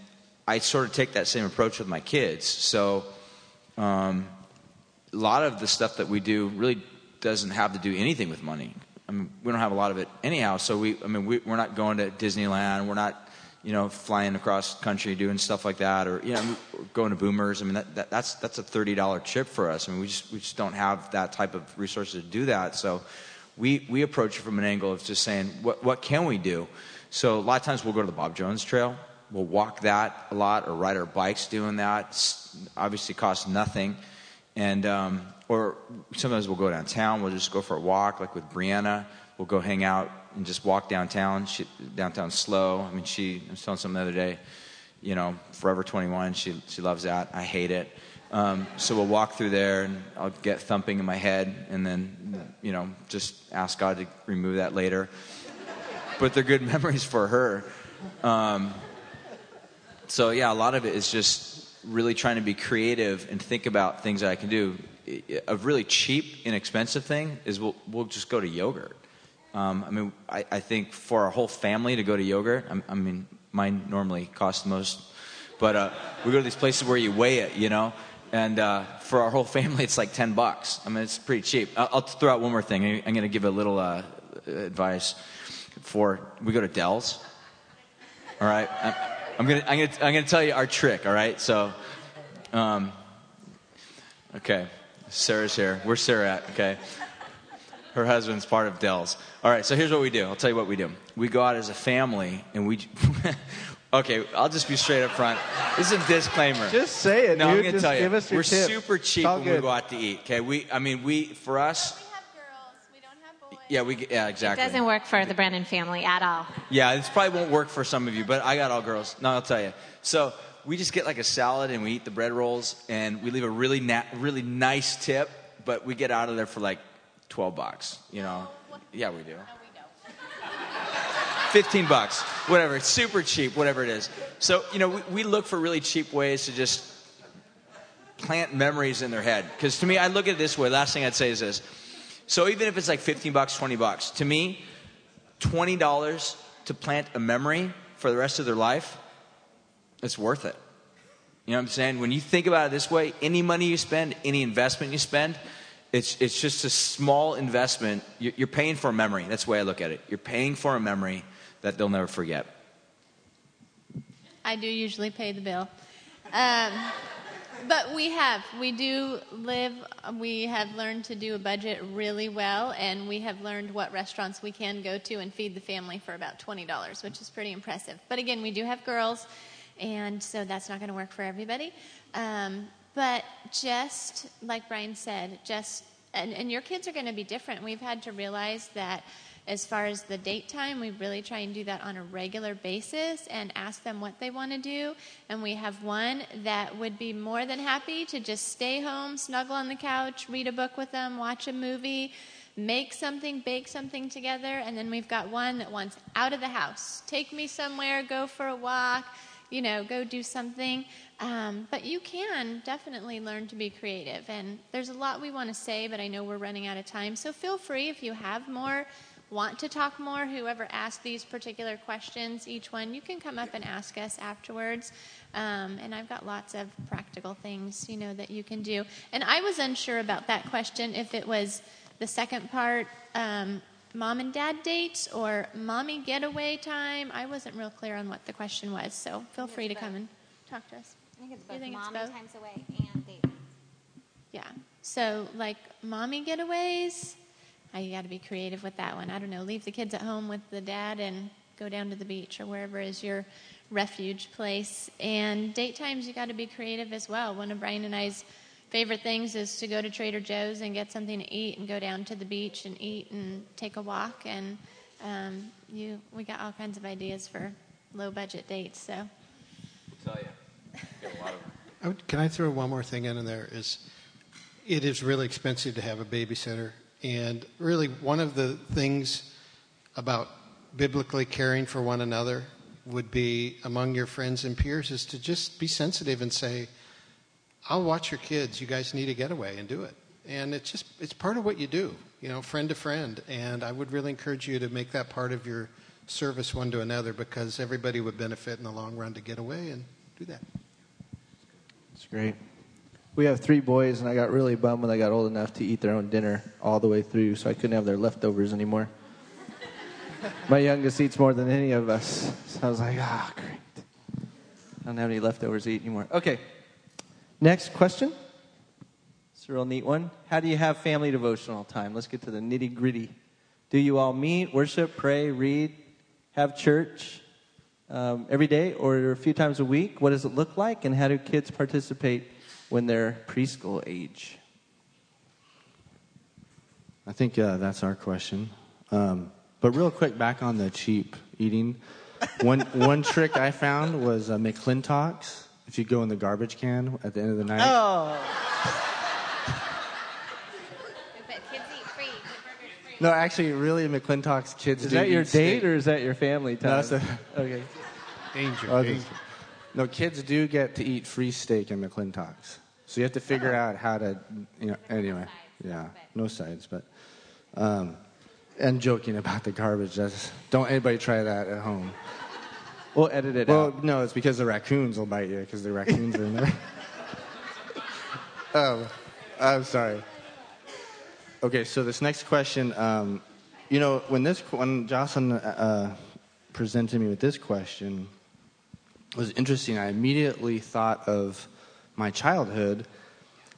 Speaker 6: I sort of take that same approach with my kids. So um, a lot of the stuff that we do really doesn't have to do anything with money. I mean, we don't have a lot of it anyhow. So we, I mean, we, we're not going to Disneyland. We're not, you know, flying across country doing stuff like that, or you know, going to Boomers. I mean, that, that, that's that's a thirty dollar trip for us. I mean, we just we just don't have that type of resources to do that. So we we approach it from an angle of just saying, what what can we do? So a lot of times we'll go to the Bob Jones Trail. We'll walk that a lot, or ride our bikes doing that. It's obviously costs nothing, and um, or sometimes we'll go downtown. We'll just go for a walk, like with Brianna. We'll go hang out and just walk downtown. She, downtown SLO. I mean, she. I was telling someone the other day. You know, Forever 21. She she loves that. I hate it. Um, so we'll walk through there, and I'll get thumping in my head, and then you know just ask God to remove that later. but they're good memories for her. Um, so yeah, a lot of it is just really trying to be creative and think about things that I can do a really cheap, inexpensive thing is we'll, we'll just go to yogurt. Um, I mean, I, I, think for our whole family to go to yogurt, I, I mean, mine normally costs the most, but uh, we go to these places where you weigh it, you know, And uh, for our whole family, it's like 10 bucks. I mean, it's pretty cheap. I'll, I'll throw out one more thing. I'm going to give a little uh, advice for we go to Dell's. All right. I'm, I'm going to I'm gonna, I'm gonna tell you our trick. All right. So, um, okay. Sarah's here. Where's Sarah at? Okay. Her husband's part of Dell's. All right. So here's what we do. I'll tell you what we do. We go out as a family and we. Okay, I'll just be straight up front. This is a disclaimer.
Speaker 1: Just say it,
Speaker 6: No,
Speaker 1: dude.
Speaker 6: I'm gonna tell you.
Speaker 1: give us your
Speaker 6: we're
Speaker 1: tip.
Speaker 6: super cheap
Speaker 1: all
Speaker 6: when we go out to eat. Okay, we. I mean, we for us.
Speaker 7: We have girls. We don't have boys.
Speaker 6: Yeah, we. Yeah,
Speaker 3: It
Speaker 6: exactly.
Speaker 3: doesn't work for the Brennan family at all.
Speaker 6: Yeah, this probably won't work for some of you, but I got all girls. No, I'll tell you. So we just get like a salad and we eat the bread rolls and we leave a really na- really nice tip, but we get out of there for like twelve bucks. You know? Yeah, we do.
Speaker 7: No, we
Speaker 6: 15 bucks, whatever. It's super cheap, whatever it is. So, you know, we, we look for really cheap ways to just plant memories in their head. Because to me, I look at it this way. Last thing I'd say is this. So even if it's like 15 bucks, 20 bucks, to me, $20 to plant a memory for the rest of their life, it's worth it. You know what I'm saying? When you think about it this way, any money you spend, any investment you spend, it's, it's just a small investment. You're paying for a memory. That's the way I look at it. You're paying for a memory that they'll never forget.
Speaker 7: I do usually pay the bill. Um, but we have, we do live, we have learned to do a budget really well, and we have learned what restaurants we can go to and feed the family for about $20, which is pretty impressive. But again, we do have girls, and so that's not going to work for everybody. Um, but just like Brian said, just, and, and your kids are going to be different. We've had to realize that as far as the date time, we really try and do that on a regular basis and ask them what they want to do. And we have one that would be more than happy to just stay home, snuggle on the couch, read a book with them, watch a movie, make something, bake something together. And then we've got one that wants out of the house. Take me somewhere, go for a walk, you know, go do something. Um, but you can definitely learn to be creative. And there's a lot we want to say, but I know we're running out of time. So feel free if you have more want to talk more, whoever asked these particular questions, each one, you can come up and ask us afterwards. Um, and I've got lots of practical things, you know, that you can do. And I was unsure about that question if it was the second part, um, mom and dad dates or mommy getaway time. I wasn't real clear on what the question was, so feel free to come and talk to us.
Speaker 3: I think it's both
Speaker 7: think it's both?
Speaker 3: times away and date nights.
Speaker 7: Yeah. So, like mommy getaways, you got to be creative with that one. I don't know. Leave the kids at home with the dad and go down to the beach or wherever is your refuge place. And date times, you got to be creative as well. One of Brian and I's favorite things is to go to Trader Joe's and get something to eat and go down to the beach and eat and take a walk. And um, you, we got all kinds of ideas for low budget dates. So.
Speaker 6: tell you.
Speaker 4: Can I throw one more thing in there? Is it is really expensive to have a babysitter, and really one of the things about biblically caring for one another would be among your friends and peers is to just be sensitive and say, "I'll watch your kids. You guys need a getaway and do it." And it's just it's part of what you do, you know, friend to friend. And I would really encourage you to make that part of your service one to another because everybody would benefit in the long run to get away and do that.
Speaker 1: Great. We have three boys, and I got really bummed when they got old enough to eat their own dinner all the way through, so I couldn't have their leftovers anymore. My youngest eats more than any of us, so I was like, ah, great. I don't have any leftovers to eat anymore. Okay, next question. It's a real neat one. How do you have family devotional time? Let's get to the nitty gritty. Do you all meet, worship, pray, read, have church um, every day or a few times a week? What does it look like? And how do kids participate when they're preschool age?
Speaker 2: I think uh, that's our question. Um, but real quick, back on the cheap eating. One one trick I found was uh, McLintock's. If you go in the garbage can at the end of the night,
Speaker 1: Oh,
Speaker 3: But kids eat free. The burger's free.
Speaker 2: No, actually, really, McLintock's kids.
Speaker 1: is
Speaker 2: do
Speaker 1: that your
Speaker 2: eat
Speaker 1: date
Speaker 2: steak.
Speaker 1: or is that your family time?
Speaker 2: No, it's a-
Speaker 1: okay.
Speaker 4: Danger,
Speaker 2: Oh,
Speaker 4: danger.
Speaker 2: this- No, kids do get to eat free steak in McLintock's. So you have to figure out how to, you know, anyway. Yeah, no sides, but. Um, and joking about the garbage. That's, don't anybody try that at home.
Speaker 1: We'll edit it
Speaker 2: Well,
Speaker 1: out.
Speaker 2: no, it's because the raccoons will bite you because the raccoons are in there. um, I'm sorry. Okay, so this next question, um, you know, when this when Jocelyn uh, presented me with this question, was interesting. I immediately thought of my childhood,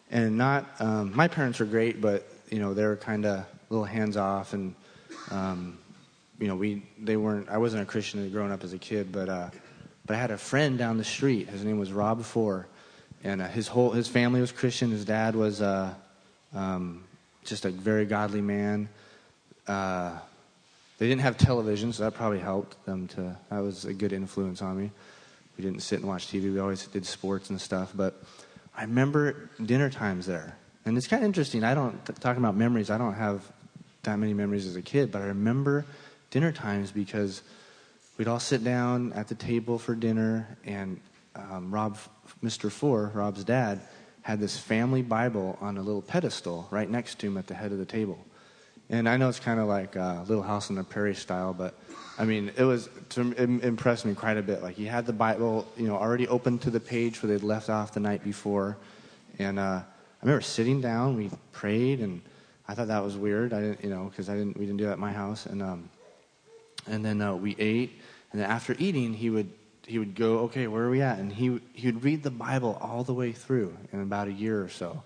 Speaker 2: and not um, my parents were great, but you know they were kind of little hands off, and um, you know we they weren't. I wasn't a Christian growing up as a kid, but uh, but I had a friend down the street. His name was Rob Four, and uh, his whole his family was Christian. His dad was uh, um, just a very godly man. Uh, they didn't have television, so that probably helped them to. That was a good influence on me. We didn't sit and watch TV. We always did sports and stuff. But I remember dinner times there, and it's kind of interesting. I don't talking about memories. I don't have that many memories as a kid, but I remember dinner times because we'd all sit down at the table for dinner, and um, Rob, Mr. Four, Rob's dad, had this family Bible on a little pedestal right next to him at the head of the table. And I know it's kind of like uh, Little House on the Prairie style, but I mean, it was to it impressed me quite a bit. Like he had the Bible, you know, already open to the page where they'd left off the night before, and uh, I remember sitting down. We prayed, and I thought that was weird. I didn't, you know, because I didn't. We didn't do that at my house, and um, and then uh, we ate, and then after eating, he would he would go, okay, where are we at? And he he would read the Bible all the way through in about a year or so.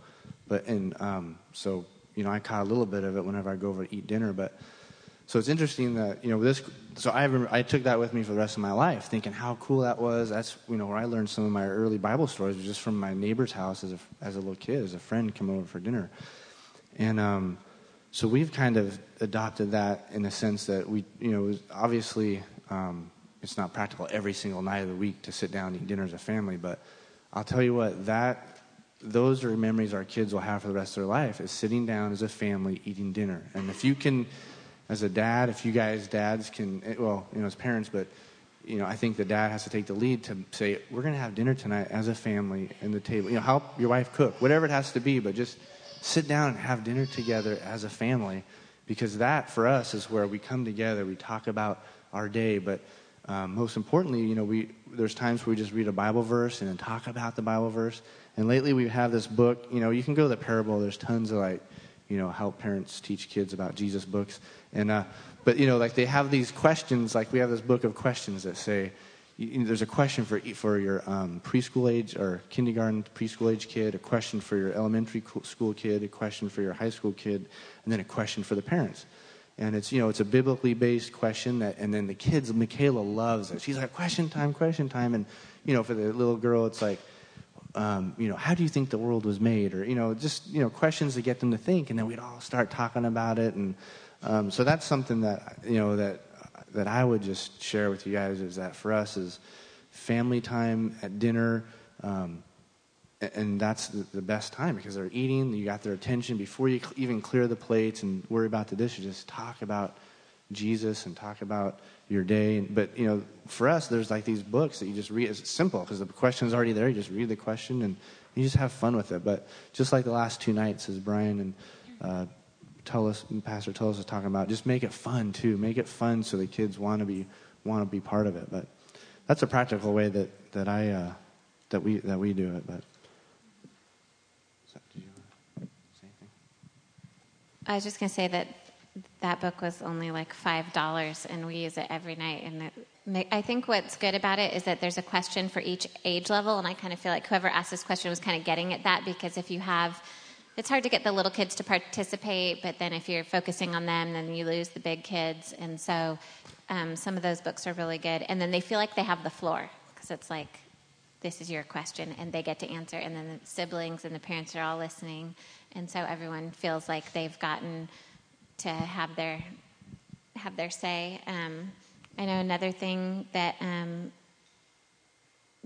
Speaker 2: But and um, so you know, I caught a little bit of it whenever I go over to eat dinner. But so it's interesting that you know this. So I remember, I took that with me for the rest of my life, thinking how cool that was. That's you know where I learned some of my early Bible stories just from my neighbor's house as a as a little kid, as a friend come over for dinner, and um, so we've kind of adopted that in a sense that we you know obviously. Um, it's not practical every single night of the week to sit down and eat dinner as a family, but I'll tell you what, that those are memories our kids will have for the rest of their life is sitting down as a family eating dinner. And if you can, as a dad, if you guys dads can, eh, well, you know, as parents, but you know, I think the dad has to take the lead to say, we're going to have dinner tonight as a family in the table. You know, help your wife cook, whatever it has to be, but just sit down and have dinner together as a family because that for us is where we come together, we talk about our day, but um, most importantly, you know, we, there's times where we just read a Bible verse and then talk about the Bible verse. And lately we have this book, you know, you can go to the parable. There's tons of like, you know, help parents teach kids about Jesus books. And, uh, but, you know, like they have these questions, like we have this book of questions that say, you know, there's a question for, for your um, preschool age or kindergarten preschool age kid, a question for your elementary school kid, a question for your high school kid, and then a question for the parents and it's you know it's a biblically based question that and then the kids michaela loves it. She's like question time question time. And you know for the little girl it's like um, you know how do you think the world was made? Or you know just you know questions to get them to think and then we'd all start talking about it. And um, so that's something that you know that that i would just share with you guys is that for us is family time at dinner um, and that's the, best time because they're eating you got their attention. Before you even clear the plates and worry about the dishes just talk about jesus and talk about your day. But you know for us there's like these books that you just read. It's simple because the question is already there. You just read the question and you just have fun with it. But just like the last two nights as brian and uh, Tullis, pastor Tullis was talking about just make it fun too. Make it fun so the kids want to be want to be part of it. But that's a practical way that that i uh, that we that we do it. But
Speaker 3: I was just going to say that that book was only like five dollars, and we use it every night. And it, I think what's good about it is that there's a question for each age level, and I kind of feel like whoever asked this question was kind of getting at that because if you have it's hard to get the little kids to participate, but then if you're focusing on them, then you lose the big kids. And so um, some of those books are really good. And then they feel like they have the floor because it's like, this is your question, and they get to answer. And then the siblings and the parents are all listening and so everyone feels like they've gotten to have their have their say. Um, I know another thing that um,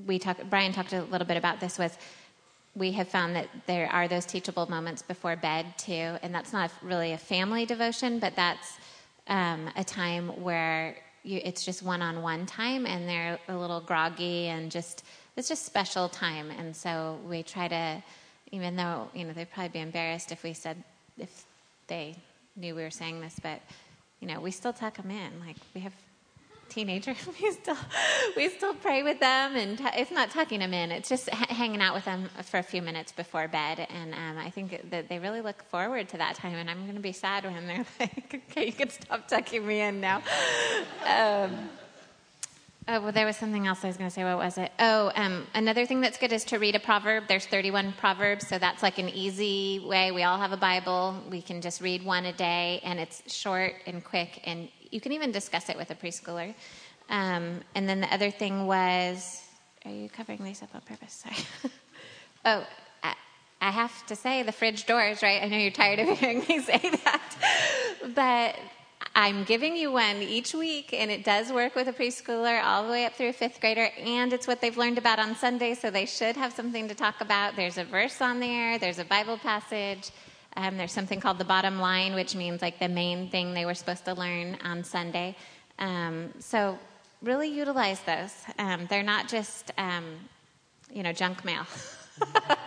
Speaker 3: we talked. Brian talked a little bit about this was we have found that there are those teachable moments before bed too, and that's not really a family devotion, but that's um, a time where you, it's just one-on-one time, and they're a little groggy and just it's just special time, and so we try to even though you know they'd probably be embarrassed if we said if they knew we were saying this, but you know we still tuck them in. Like we have teenager, we still we still pray with them, and t- it's not tucking them in. It's just h- hanging out with them for a few minutes before bed, and um, I think that they really look forward to that time. And I'm going to be sad when they're like, "Okay, you can stop tucking me in now." Um, Oh, well, there was something else I was going to say. What was it? Oh, um, another thing that's good is to read a proverb. There's 31 proverbs, so that's like an easy way. We all have a Bible. We can just read one a day, and it's short and quick, and you can even discuss it with a preschooler. Um, and then the other thing was, are you covering these up on purpose? Sorry. oh, I, I have to say the fridge doors, right? I know you're tired of hearing me say that, but I'm giving you one each week, and it does work with a preschooler all the way up through a fifth grader, and it's what they've learned about on Sunday, so they should have something to talk about. There's a verse on there, there's a Bible passage, um, there's something called the bottom line, which means like the main thing they were supposed to learn on Sunday. Um, so really utilize those. Um, they're not just, um, you know, junk mail.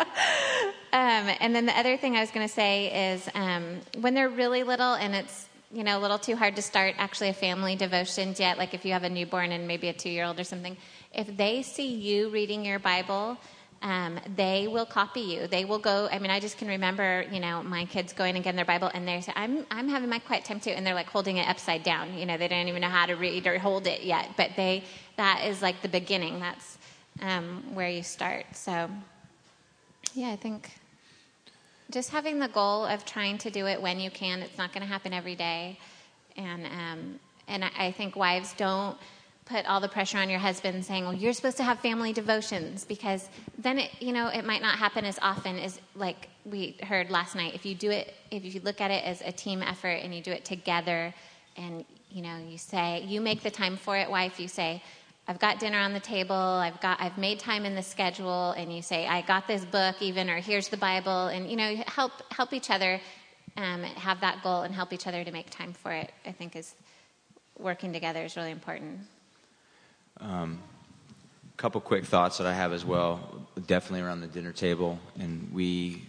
Speaker 3: Um, and then the other thing I was going to say is um, when they're really little and it's you know, a little too hard to start actually a family devotion yet, like if you have a newborn and maybe a two year old or something, if they see you reading your Bible, um, they will copy you. They will go. I mean, I just can remember, you know, my kids going and getting their Bible, and they're saying, "I'm I'm having my quiet time too," and they're like holding it upside down. You know, they don't even know how to read or hold it yet. But they that is like the beginning. That's um, where you start. So, yeah, I think just having the goal of trying to do it when you can. It's not going to happen every day, and um, and I, think wives don't put all the pressure on your husband saying, "Well, you're supposed to have family devotions," because then it you know it might not happen as often as like we heard last night. If you do it, if you look at it as a team effort and you do it together, and you know you say you make the time for it, wife. You say. I've got dinner on the table. I've got I've made time in the schedule, and you say I got this book even, or here's the Bible, and you know help help each other um, have that goal and help each other to make time for it. I think is working together is really important.
Speaker 6: Um, a couple quick thoughts that I have as well, definitely around the dinner table, and we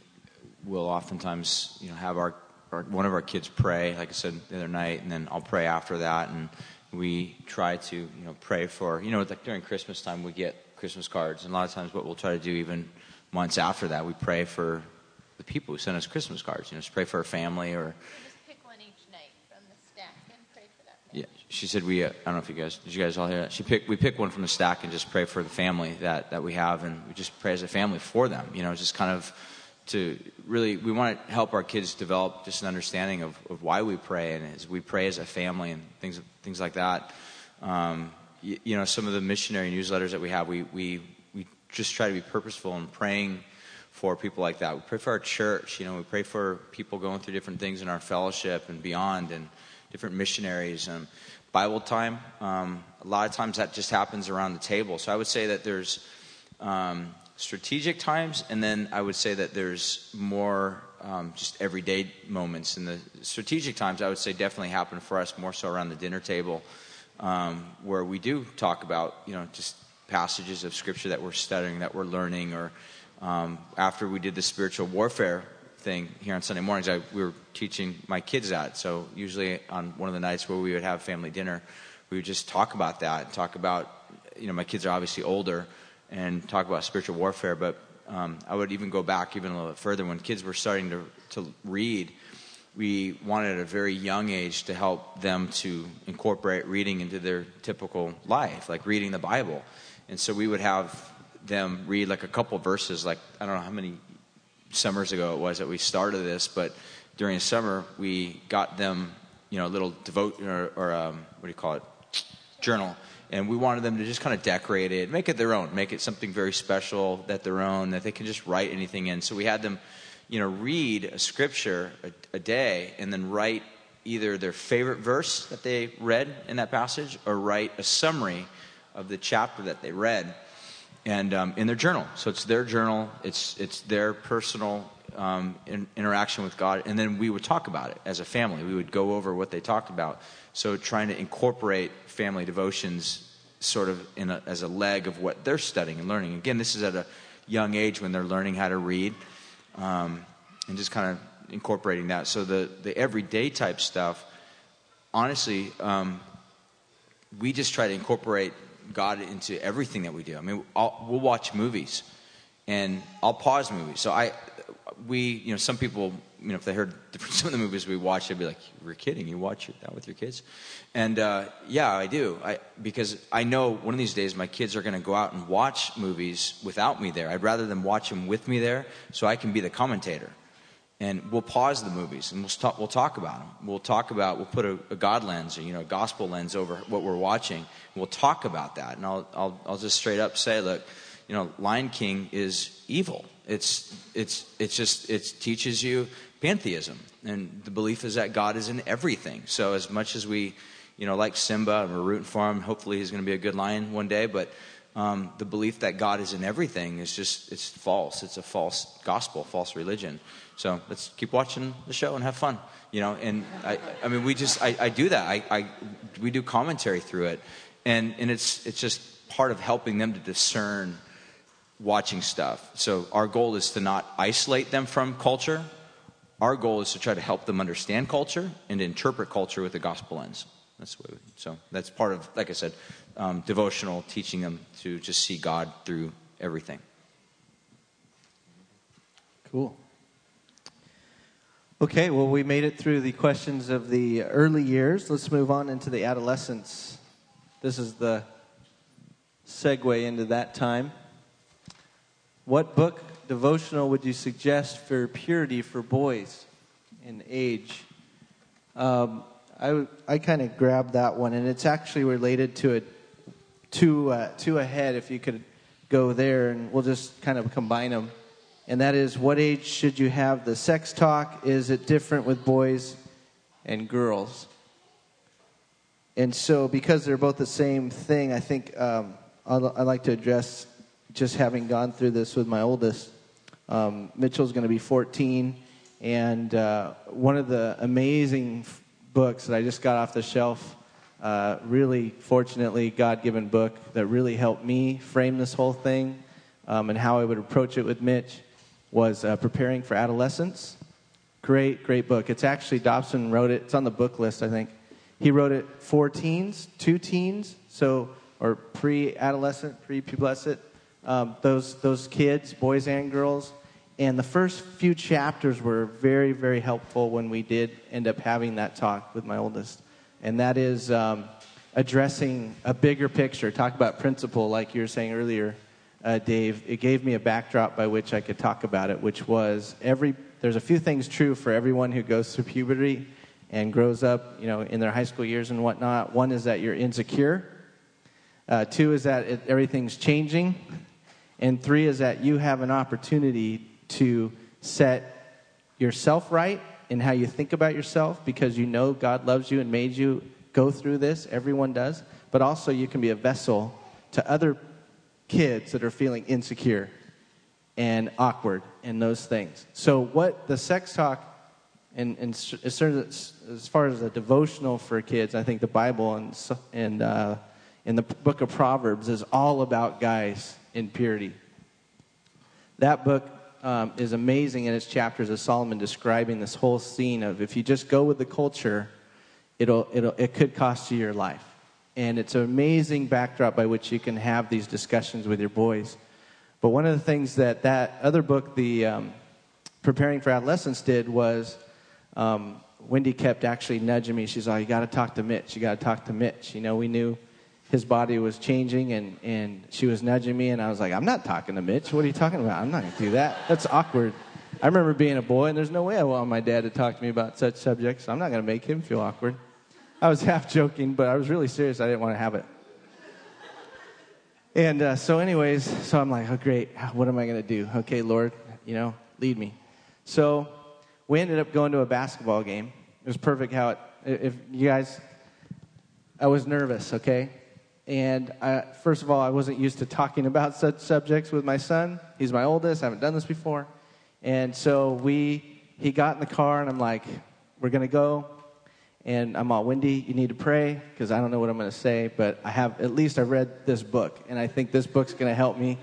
Speaker 6: will oftentimes, you know, have our, our one of our kids pray, like I said the other night, and then I'll pray after that, and we try to, you know, pray for, you know, like during Christmas time we get Christmas cards, and a lot of times what we'll try to do even months after that, we pray for the people who send us Christmas cards, you know, just pray for our family or
Speaker 7: Just pick one each night from the stack and pray for that.
Speaker 6: Yeah, she said we. Uh, I don't know if you guys did. You guys all hear that? She picked. We pick one from the stack and just pray for the family that that we have, and we just pray as a family for them. You know, just kind of to really we want to help our kids develop just an understanding of, of why we pray and as we pray as a family and things things like that. Um, you, you know, some of the missionary newsletters that we have, we we we just try to be purposeful in praying for people like that. We pray for our church. You know, we pray for people going through different things in our fellowship and beyond, and different missionaries. Um, Bible time. Um, a lot of times that just happens around the table. So I would say that there's um, strategic times, and then I would say that there's more um, just everyday moments. And the strategic times, I would say, definitely happen for us more so around the dinner table, um, where we do talk about, you know, just passages of scripture that we're studying, that we're learning, or um, after we did the spiritual warfare thing here on Sunday mornings, I, we were teaching my kids that. So usually on one of the nights where we would have family dinner, we would just talk about that, talk about, you know, my kids are obviously older, and talk about spiritual warfare. But um, I would even go back even a little bit further. When kids were starting to, to read, we wanted at a very young age to help them to incorporate reading into their typical life, like reading the Bible. And so we would have them read like a couple verses, like I don't know how many summers ago it was that we started this, but during the summer we got them, you know, a little devote or, or um, what do you call it, journal, and we wanted them to just kind of decorate it, make it their own, make it something very special that their own that they can just write anything in. So we had them, you know, read a scripture a, a day and then write either their favorite verse that they read in that passage or write a summary of the chapter that they read and um, in their journal. So it's their journal. It's it's their personal um, in, interaction with God, and then we would talk about it as a family. We would go over what they talked about. So trying to incorporate family devotions sort of a, as a leg of what they're studying and learning. Again, this is at a young age when they're learning how to read, um, and just kind of incorporating that. So the the everyday type stuff, honestly. Um, we just try to incorporate God into everything that we do. I mean, I'll, we'll watch movies, and I'll pause movies. So I, we, you know, some people, you know, if they heard some of the movies we watch, they'd be like, "You're kidding? You watch that with your kids?" And uh, yeah, I do. I because I know one of these days my kids are going to go out and watch movies without me there. I'd rather them watch them with me there, so I can be the commentator and we'll pause the movies and we'll talk, we'll talk about them. We'll talk about, we'll put a, a, God lens or, you know, a gospel lens over what we're watching. We'll talk about that. And I'll, I'll, I'll just straight up say, look, you know, Lion King is evil. It's, it's, it's just, it teaches you pantheism. And the belief is that God is in everything. So as much as we, you know, like Simba and we're rooting for him, hopefully he's going to be a good lion one day, but um, the belief that God is in everything is just, it's false. It's a false gospel, false religion. So let's keep watching the show and have fun, you know. And I, I mean, we just, I, I do that. I, I, we do commentary through it, and and it's it's just part of helping them to discern watching stuff. So our goal is to not isolate them from culture. Our goal is to try to help them understand culture and interpret culture with the gospel lens. That's what we, so that's part of, like I said, um, devotional, teaching them to just see God through everything.
Speaker 1: Cool. Okay, well, we made it through the questions of the early years. Let's move on into the adolescence. This is the segue into that time. What book devotional would you suggest for purity for boys in age? Um, I, I kind of grabbed that one, and it's actually related to it two, uh, ahead if you could go there, and we'll just kind of combine them and that is what age should you have the sex talk? Is it different with boys and girls? And so, because they're both the same thing, I think um, I'd, I'd, like to address just having gone through this with my oldest. Um, Mitchell's going to be 14, and uh, one of the amazing books that I just got off the shelf, uh, really fortunately, God given book that really helped me frame this whole thing um, and how I would approach it with Mitch was uh, Preparing for Adolescence. Great, great book. It's actually, Dobson wrote it, it's on the book list, I think. He wrote it for teens, two teens, so, or pre adolescent, pre pubescent, um, those, those kids, boys and girls. And the first few chapters were very, very helpful when we did end up having that talk with my oldest. And that is um, addressing a bigger picture. Talk about principle, like you were saying earlier uh, Dave, it gave me a backdrop by which I could talk about it, which was every there's a few things true for everyone who goes through puberty and grows up, you know, in their high school years and whatnot. One is that you're insecure. Uh, two is that it, everything's changing, and three is that you have an opportunity to set yourself right in how you think about yourself because you know God loves you and made you go through this. Everyone does, but also you can be a vessel to other kids that are feeling insecure and awkward and those things. So, what the sex talk, and, and as, far as a devotional for kids, I think the Bible and, and uh, in the book of Proverbs is all about guys in purity. That book um, is amazing in its chapters of Solomon describing this whole scene of if you just go with the culture, it'll, it'll, it could cost you your life. And it's an amazing backdrop by which you can have these discussions with your boys. But one of the things that that other book, the um, Preparing for Adolescence, did was um, Wendy kept actually nudging me. She's like, You got to talk to Mitch. You got to talk to Mitch. You know, we knew his body was changing, and, and she was nudging me, and I was like, I'm not talking to Mitch. What are you talking about? I'm not going to do that. That's awkward. I remember being a boy, and there's no way I want my dad to talk to me about such subjects. I'm not going to make him feel awkward. I was half joking, but I was really serious. I didn't want to have it. And uh, so, anyways, so I'm like, oh, great. What am I going to do? Okay, Lord, you know, lead me. So we ended up going to a basketball game. It was perfect how it, if you guys, I was nervous, okay? And I, first of all, I wasn't used to talking about such subjects with my son. He's my oldest. I haven't done this before. And so we, he got in the car, and I'm like, we're going to go and I'm all Wendy. You need to pray because I don't know what I'm going to say, but I have at least I've read this book, and I think this book's going to help me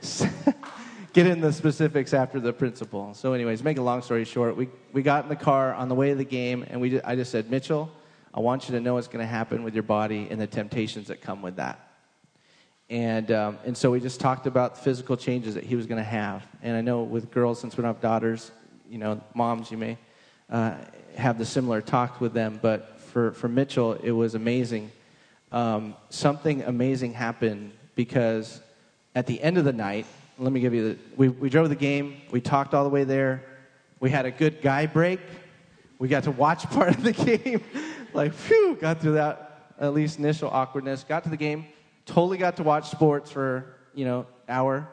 Speaker 1: get in the specifics after the principle. So, anyways, make a long story short, we we got in the car on the way to the game, and we I just said, Mitchell, I want you to know what's going to happen with your body and the temptations that come with that. And, um, and so we just talked about the physical changes that he was going to have. And I know with girls, since we don't have daughters, you know, moms, you may uh, have the similar talk with them. But for, for Mitchell, it was amazing. Um, something amazing happened because at the end of the night, let me give you the, we, we drove the game, we talked all the way there, we had a good guy break, we got to watch part of the game, like, phew, got through that at least initial awkwardness, got to the game, totally got to watch sports for, you know, hour,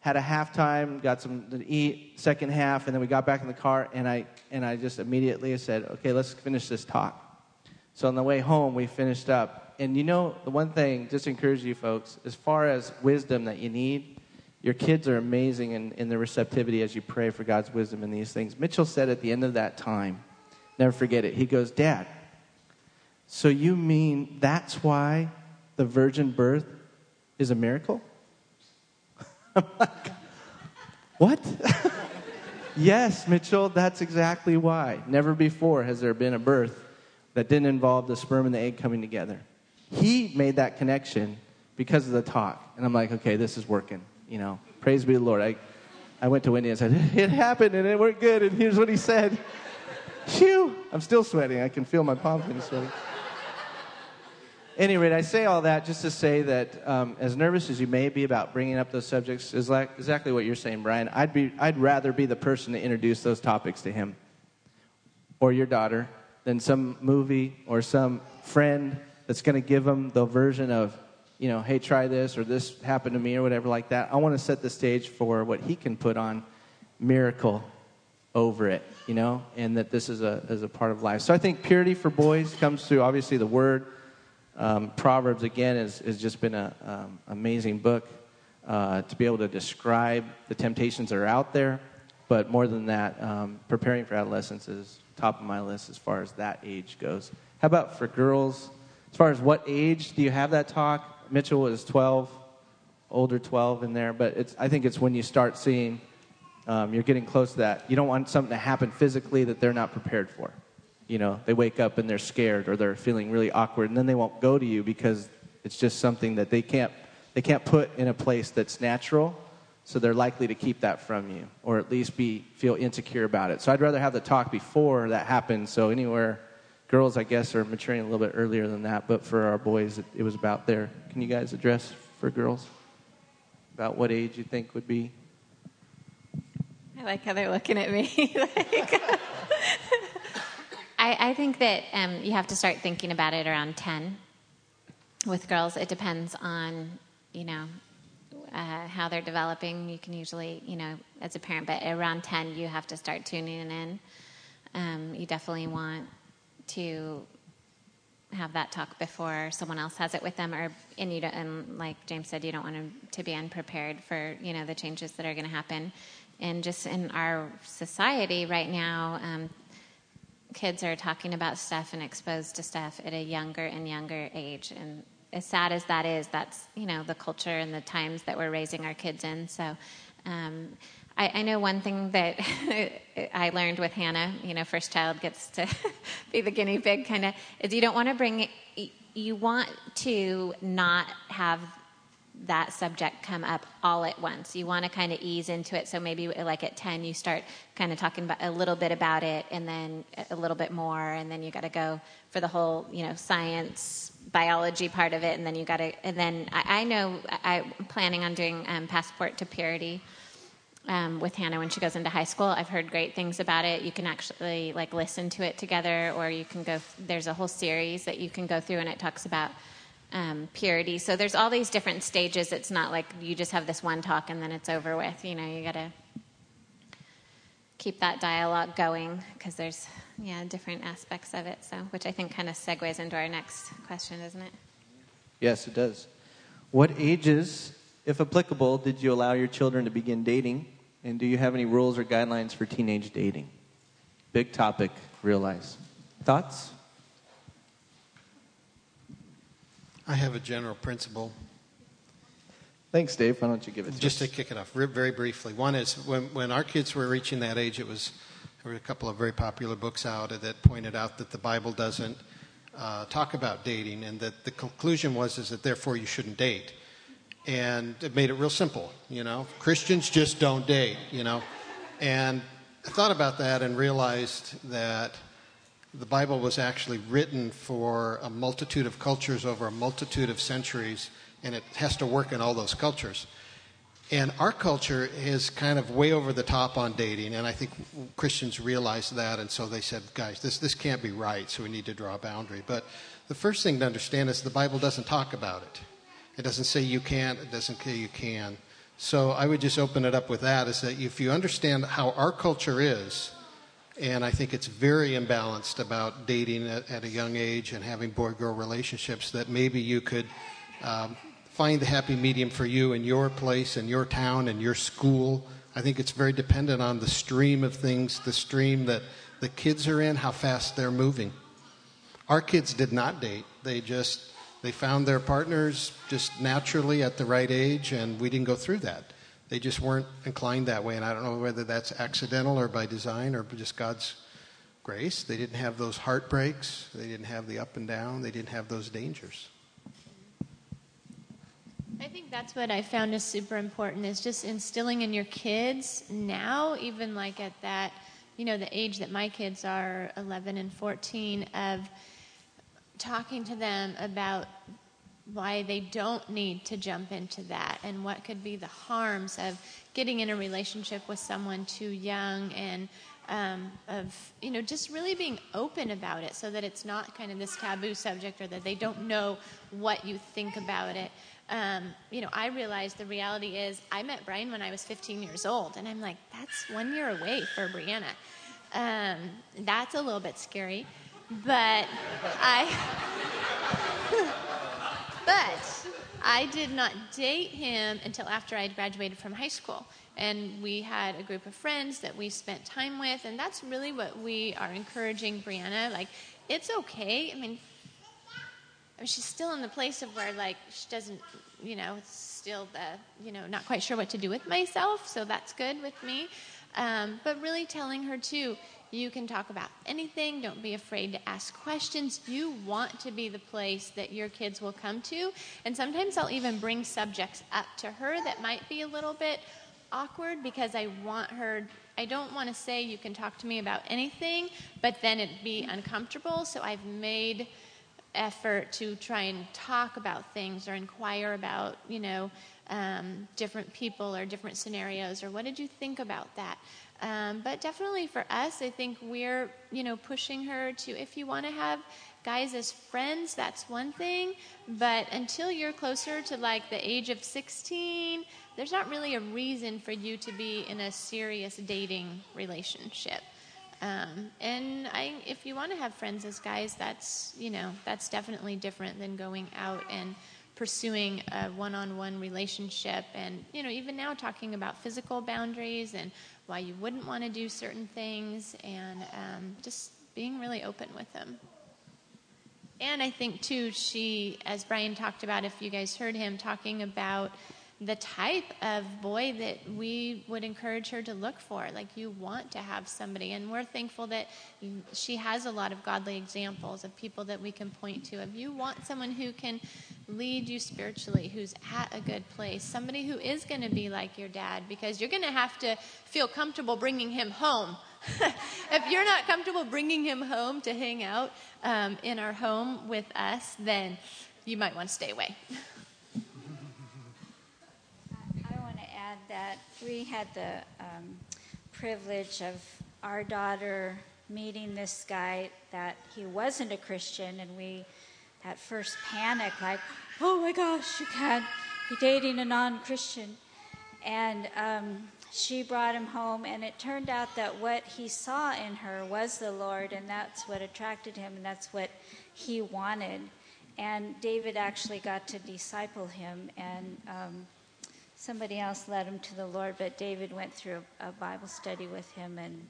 Speaker 1: had a halftime, got some to eat, second half, and then we got back in the car, and I, and I just immediately said, okay, let's finish this talk. So on the way home, we finished up. And you know, the one thing, just to encourage you folks, as far as wisdom that you need, your kids are amazing in, in their receptivity as you pray for God's wisdom in these things. Mitchell said at the end of that time, never forget it, he goes, Dad, so you mean that's why the virgin birth is a miracle? I'm like, what? yes, Mitchell, that's exactly why. Never before has there been a birth that didn't involve the sperm and the egg coming together. He made that connection because of the talk. And I'm like, okay, this is working. You know, praise be the Lord. I, I went to Wendy and said, it happened and it worked good. And here's what he said. Phew, I'm still sweating. I can feel my palms getting sweaty. Any rate, I say all that just to say that um, as nervous as you may be about bringing up those subjects, is like exactly what you're saying, Brian. I'd, be, I'd rather be the person to introduce those topics to him or your daughter than some movie or some friend that's going to give them the version of, you know, hey, try this or this happened to me or whatever like that. I want to set the stage for what he can put on miracle over it, you know, and that this is a, is a part of life. So I think purity for boys comes through obviously the word. Um, Proverbs, again, has, has just been an um, amazing book uh, to be able to describe the temptations that are out there. But more than that, um, preparing for adolescence is top of my list as far as that age goes. How about for girls? As far as what age do you have that talk? Mitchell was 12, older 12 in there, but it's, I think it's when you start seeing um, you're getting close to that. You don't want something to happen physically that they're not prepared for. You know, they wake up and they're scared or they're feeling really awkward, and then they won't go to you because it's just something that they can't they can't put in a place that's natural. So they're likely to keep that from you, or at least be feel insecure about it. So I'd rather have the talk before that happens. So anywhere, girls I guess are maturing a little bit earlier than that, but for our boys it, it was about there. Can you guys address for girls about what age you think would be
Speaker 3: I like how they're looking at me. like, I, I, think that um, you have to start thinking about it around 10. With girls, it depends on, you know, uh, how they're developing. You can usually, you know, as a parent, but around 10, you have to start tuning in. Um, you definitely want to have that talk before someone else has it with them or and you don't, and like James said you don't want to be unprepared for you know the changes that are going to happen and just in our society right now, um, kids are talking about stuff and exposed to stuff at a younger and younger age. And as sad as that is, that's you know the culture and the times that we're raising our kids in. So. Um, I, I, know one thing that I learned with Hannah, you know, first child gets to be the guinea pig kind of, is you don't want to bring, you want to not have that subject come up all at once. You want to kind of ease into it. So maybe like at 10, you start kind of talking about a little bit about it and then a little bit more. And then you got to go for the whole, you know, science, biology part of it. And then you got to, and then I, I know I, I'm planning on doing um, Passport to Purity. Um, with Hannah when she goes into high school. I've heard great things about it. You can actually like listen to it together, or you can go. There's a whole series that you can go through, and it talks about um, purity. So there's all these different stages. It's not like you just have this one talk and then it's over with. You know, you got to keep that dialogue going because there's yeah different aspects of it. So which I think kind of segues into our next question, doesn't it?
Speaker 1: Yes, it does. What ages, if applicable, did you allow your children to begin dating? And do you have any rules or guidelines for teenage dating? Big topic, realize. Thoughts?
Speaker 4: I have a general principle.
Speaker 1: Thanks, Dave. Why don't you give it to
Speaker 4: Just
Speaker 1: us?
Speaker 4: to kick it off very briefly. One is when, when our kids were reaching that age, it was there were a couple of very popular books out that pointed out that the Bible doesn't uh, talk about dating, and that the conclusion was is that therefore you shouldn't date, and it made it real simple. You know, Christians just don't date. You know, and I thought about that and realized that the Bible was actually written for a multitude of cultures over a multitude of centuries, and it has to work in all those cultures. And our culture is kind of way over the top on dating, and I think Christians realize that, and so they said, guys, this, this can't be right, so we need to draw a boundary. But the first thing to understand is the Bible doesn't talk about it. It doesn't say you can't, it doesn't say you can. So I would just open it up with that is that if you understand how our culture is, and I think it's very imbalanced about dating at, at a young age and having boy girl relationships, that maybe you could um, find the happy medium for you in your place, in your town, in your school. I think it's very dependent on the stream of things, the stream that the kids are in, how fast they're moving. Our kids did not date. They just they found their partners just naturally at the right age and we didn't go through that. They just weren't inclined that way and I don't know whether that's accidental or by design or just God's grace. They didn't have those heartbreaks, they didn't have the up and down, they didn't have those dangers.
Speaker 7: I think that's what I found is super important is just instilling in your kids now, even like at that, you know, the age that my kids are 11 and 14, of talking to them about why they don't need to jump into that and what could be the harms of getting in a relationship with someone too young and um, of you know just really being open about it so that it's not kind of this taboo subject or that they don't know what you think about it um, you know, I realized the reality is I met Brian when I was 15 years old, and I'm like, that's one year away for Brianna. Um, that's a little bit scary, but I, but I did not date him until after I had graduated from high school. And we had a group of friends that we spent time with, and that's really what we are encouraging Brianna. Like, it's okay. I mean, I mean, she's still in the place of where like she doesn't, you know, still the, you know, not quite sure what to do with myself. So that's good with me. Um, but really telling her too, you can talk about anything. Don't be afraid to ask questions. You want to be the place that your kids will come to. And sometimes I'll even bring subjects up to her that might be a little bit awkward because I want her. I don't want to say you can talk to me about anything, but then it'd be uncomfortable. So I've made effort to try and talk about things or inquire about, you know, um, different people or different scenarios or what did you think about that? Um, but definitely for us, I think we're, you know, pushing her to if you want to have guys as friends, that's one thing. But until you're closer to like the age of 16, there's not really a reason for you to be in a serious dating relationship. Um, and I, if you want to have friends as guys, that's you know that's definitely different than going out and pursuing a one-on-one relationship. And you know even now talking about physical boundaries and why you wouldn't want to do certain things, and um, just being really open with them. And I think too, she, as Brian talked about, if you guys heard him talking about the type of boy that we would encourage her to look for. Like, you want to have somebody. And we're thankful that she has a lot of godly examples of people that we can point to. If you want someone who can lead you spiritually, who's at a good place, somebody who is going to be like your dad, because you're going to have to feel comfortable bringing him home. if you're not comfortable bringing him home to hang out um, in our home with us, then you might want to stay away.
Speaker 5: that we had the um, privilege of our daughter meeting this guy that he wasn't a Christian, and we, that first panic, like, oh my gosh, you can't be dating a non Christian. And um, she brought him home, and it turned out that what he saw in her was the Lord, and that's what attracted him, and that's what he wanted. And David actually got to disciple him, and um, somebody else led him to the Lord, but David went through a, Bible study with him, and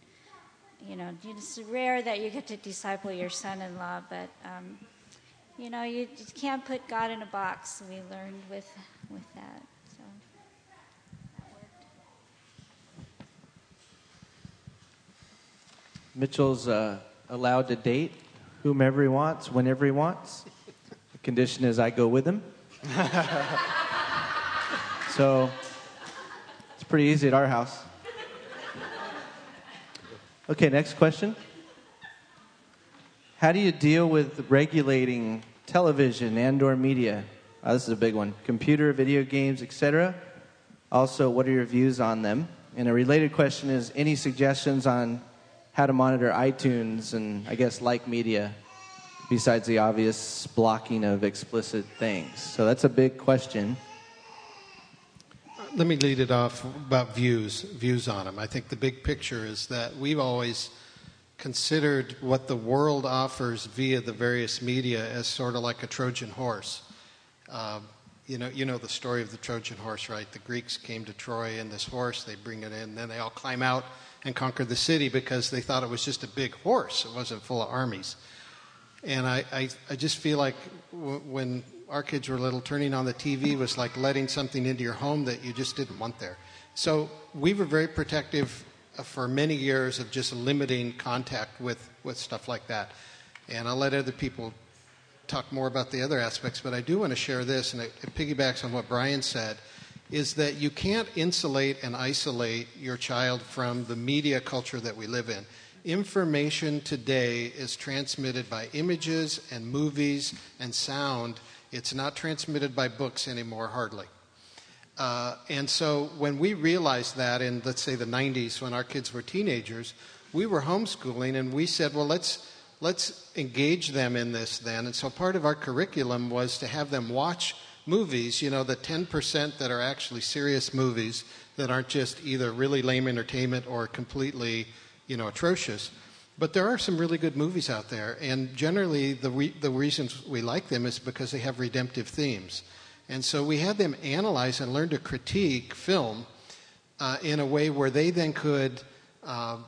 Speaker 5: you know, it's rare that you get to disciple your son-in-law, but um, you know, you, can't put God in a box. We learned with with that.
Speaker 1: Mitchell's uh, allowed to date whomever he wants, whenever he wants. The condition is I go with him. so it's pretty easy at our house. Okay, next question. How do you deal with regulating television and or media? Uh, this is a big one. Computer, video games, etc. Also, what are your views on them? And a related question is any suggestions on how to monitor iTunes and I guess like media besides the obvious blocking of explicit things? So that's a big question.
Speaker 4: Let me lead it off about views, views on them. I think the big picture is that we've always considered what the world offers via the various media as sort of like a Trojan horse. Um, you know, you know the story of the Trojan horse, right? The Greeks came to Troy in this horse, they bring it in, then they all climb out and conquer the city because they thought it was just a big horse. It wasn't full of armies. And I, I, I just feel like w- when our kids were little, turning on the TV was like letting something into your home that you just didn't want there. So we were very protective uh, for many years of just limiting contact with, with stuff like that. And I'll let other people talk more about the other aspects, but I do want to share this, and it, it piggybacks on what Brian said, is that you can't insulate and isolate your child from the media culture that we live in. Information today is transmitted by images and movies and sound. It's not transmitted by books anymore, hardly. Uh, and so when we realized that in, let's say, the 90s, when our kids were teenagers, we were homeschooling and we said, well, let's let's engage them in this then. And so part of our curriculum was to have them watch movies, you know, the 10% that are actually serious movies that aren't just either really lame entertainment or completely, you know, atrocious. But there are some really good movies out there, and generally the, re- the reasons we like them is because they have redemptive themes. And so we had them analyze and learn to critique film uh, in a way where they then could uh,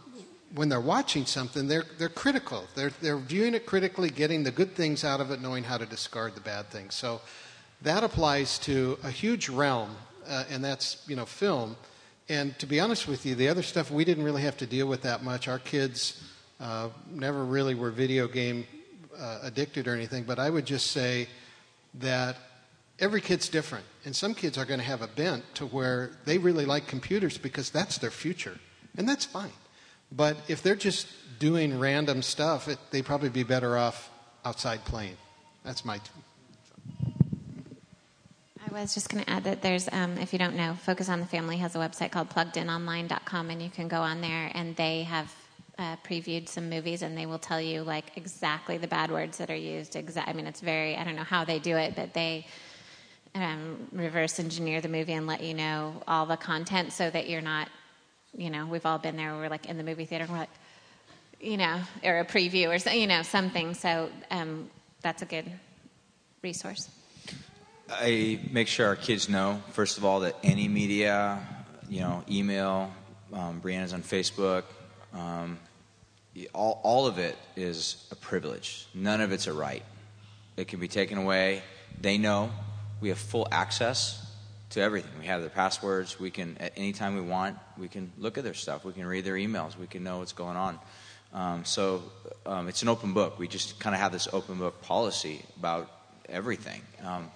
Speaker 4: when they're watching something, they're, they're critical. They're, they're viewing it critically, getting the good things out of it, knowing how to discard the bad things. So that applies to a huge realm, uh, and that's, you know, film. And to be honest with you, the other stuff we didn't really have to deal with that much. Our kids uh, never really were video game uh, addicted or anything, but I would just say that every kid's different. And some kids are going to have a bent to where they really like computers because that's their future. And that's fine. But if they're just doing random stuff, it, they'd probably be better off outside playing. That's my. T-
Speaker 3: I was just going to add that there's, um, if you don't know, Focus on the Family has a website called pluggedinonline.com, and you can go on there, and they have uh, previewed some movies, and they will tell you like exactly the bad words that are used. Exa- I mean, it's very, I don't know how they do it, but they um, reverse engineer the movie and let you know all the content so that you're not you know, we've all been there. We're like in the movie theater, and we're like, you know, or a preview or you know something. So um, that's a good resource.
Speaker 6: I make sure our kids know, first of all, that any media, you know, email, um, Brianna's on Facebook, um, all, all of it is a privilege. None of it's a right. It can be taken away. They know we have full access to everything. We have their passwords. We can, at any time we want, we can look at their stuff. We can read their emails. We can know what's going on. Um, so um, it's an open book. We just kind of have this open book policy about everything. Um,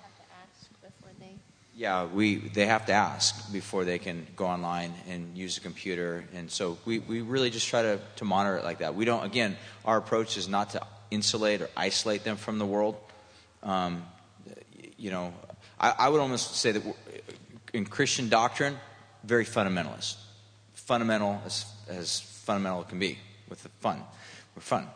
Speaker 6: yeah, we they have to ask before they can go online and use a computer, and so we, we really just try to, to monitor it like that. We don't again, our approach is not to insulate or isolate them from the world. Um, you know, I, I, would almost say that in Christian doctrine, very fundamentalist. Fundamental as, as fundamental can be with the fun. We're fun.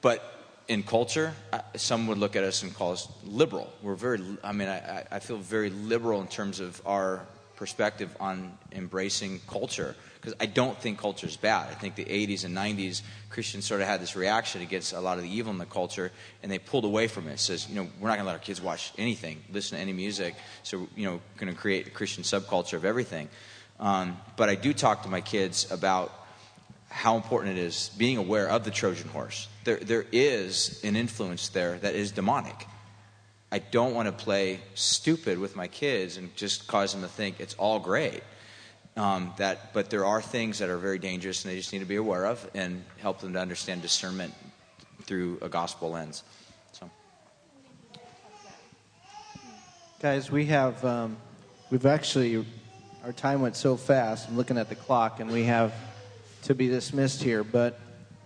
Speaker 6: But in culture, some would look at us and call us liberal. We're very, I mean, I, I feel very liberal in terms of our perspective on embracing culture because I don't think culture is bad. I think the 80s and 90s Christians sort of had this reaction against a lot of the evil in the culture, and they pulled away from it. it says, you know, we're not going to let our kids watch anything, listen to any music, so you know, going to create a Christian subculture of everything. Um, but I do talk to my kids about how important it is being aware of the Trojan horse. There, there is an influence there that is demonic. I don't want to play stupid with my kids and just cause them to think it's all great. Um, that, but there are things that are very dangerous, and they just need to be aware of and help them to understand discernment through a gospel lens. So,
Speaker 1: Guys, we have, um, we've actually, our time went so fast. I'm looking at the clock, and we have to be dismissed here. But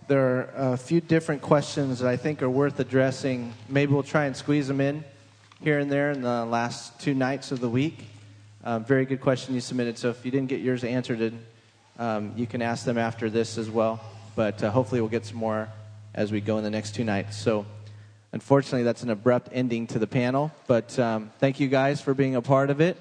Speaker 1: there are a few different questions that I think are worth addressing. Maybe we'll try and squeeze them in here and there in the last two nights of the week. Um, very good question you submitted. So if you didn't get yours answered, um, you can ask them after this as well. But uh, hopefully, we'll get some more as we go in the next two nights. So, unfortunately, that's an abrupt ending to the panel. But um, thank you guys for being a part of it.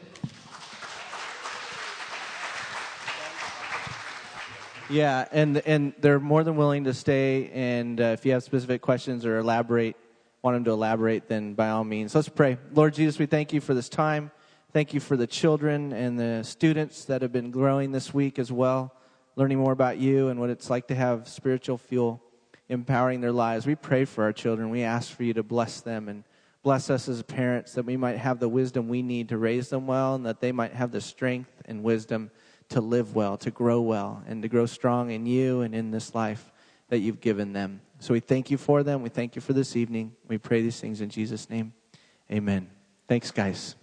Speaker 1: Yeah, and and they're more than willing to stay. And uh, if you have specific questions or elaborate, want them to elaborate, then by all means, let's pray. Lord Jesus, we thank you for this time. Thank you for the children and the students that have been growing this week as well, learning more about you and what it's like to have spiritual fuel empowering their lives. We pray for our children. We ask for you to bless them and bless us as parents that we might have the wisdom we need to raise them well and that they might have the strength and wisdom to live well, to grow well, and to grow strong in you and in this life that you've given them. So we thank you for them. We thank you for this evening. We pray these things in Jesus' name. Amen. Thanks, guys.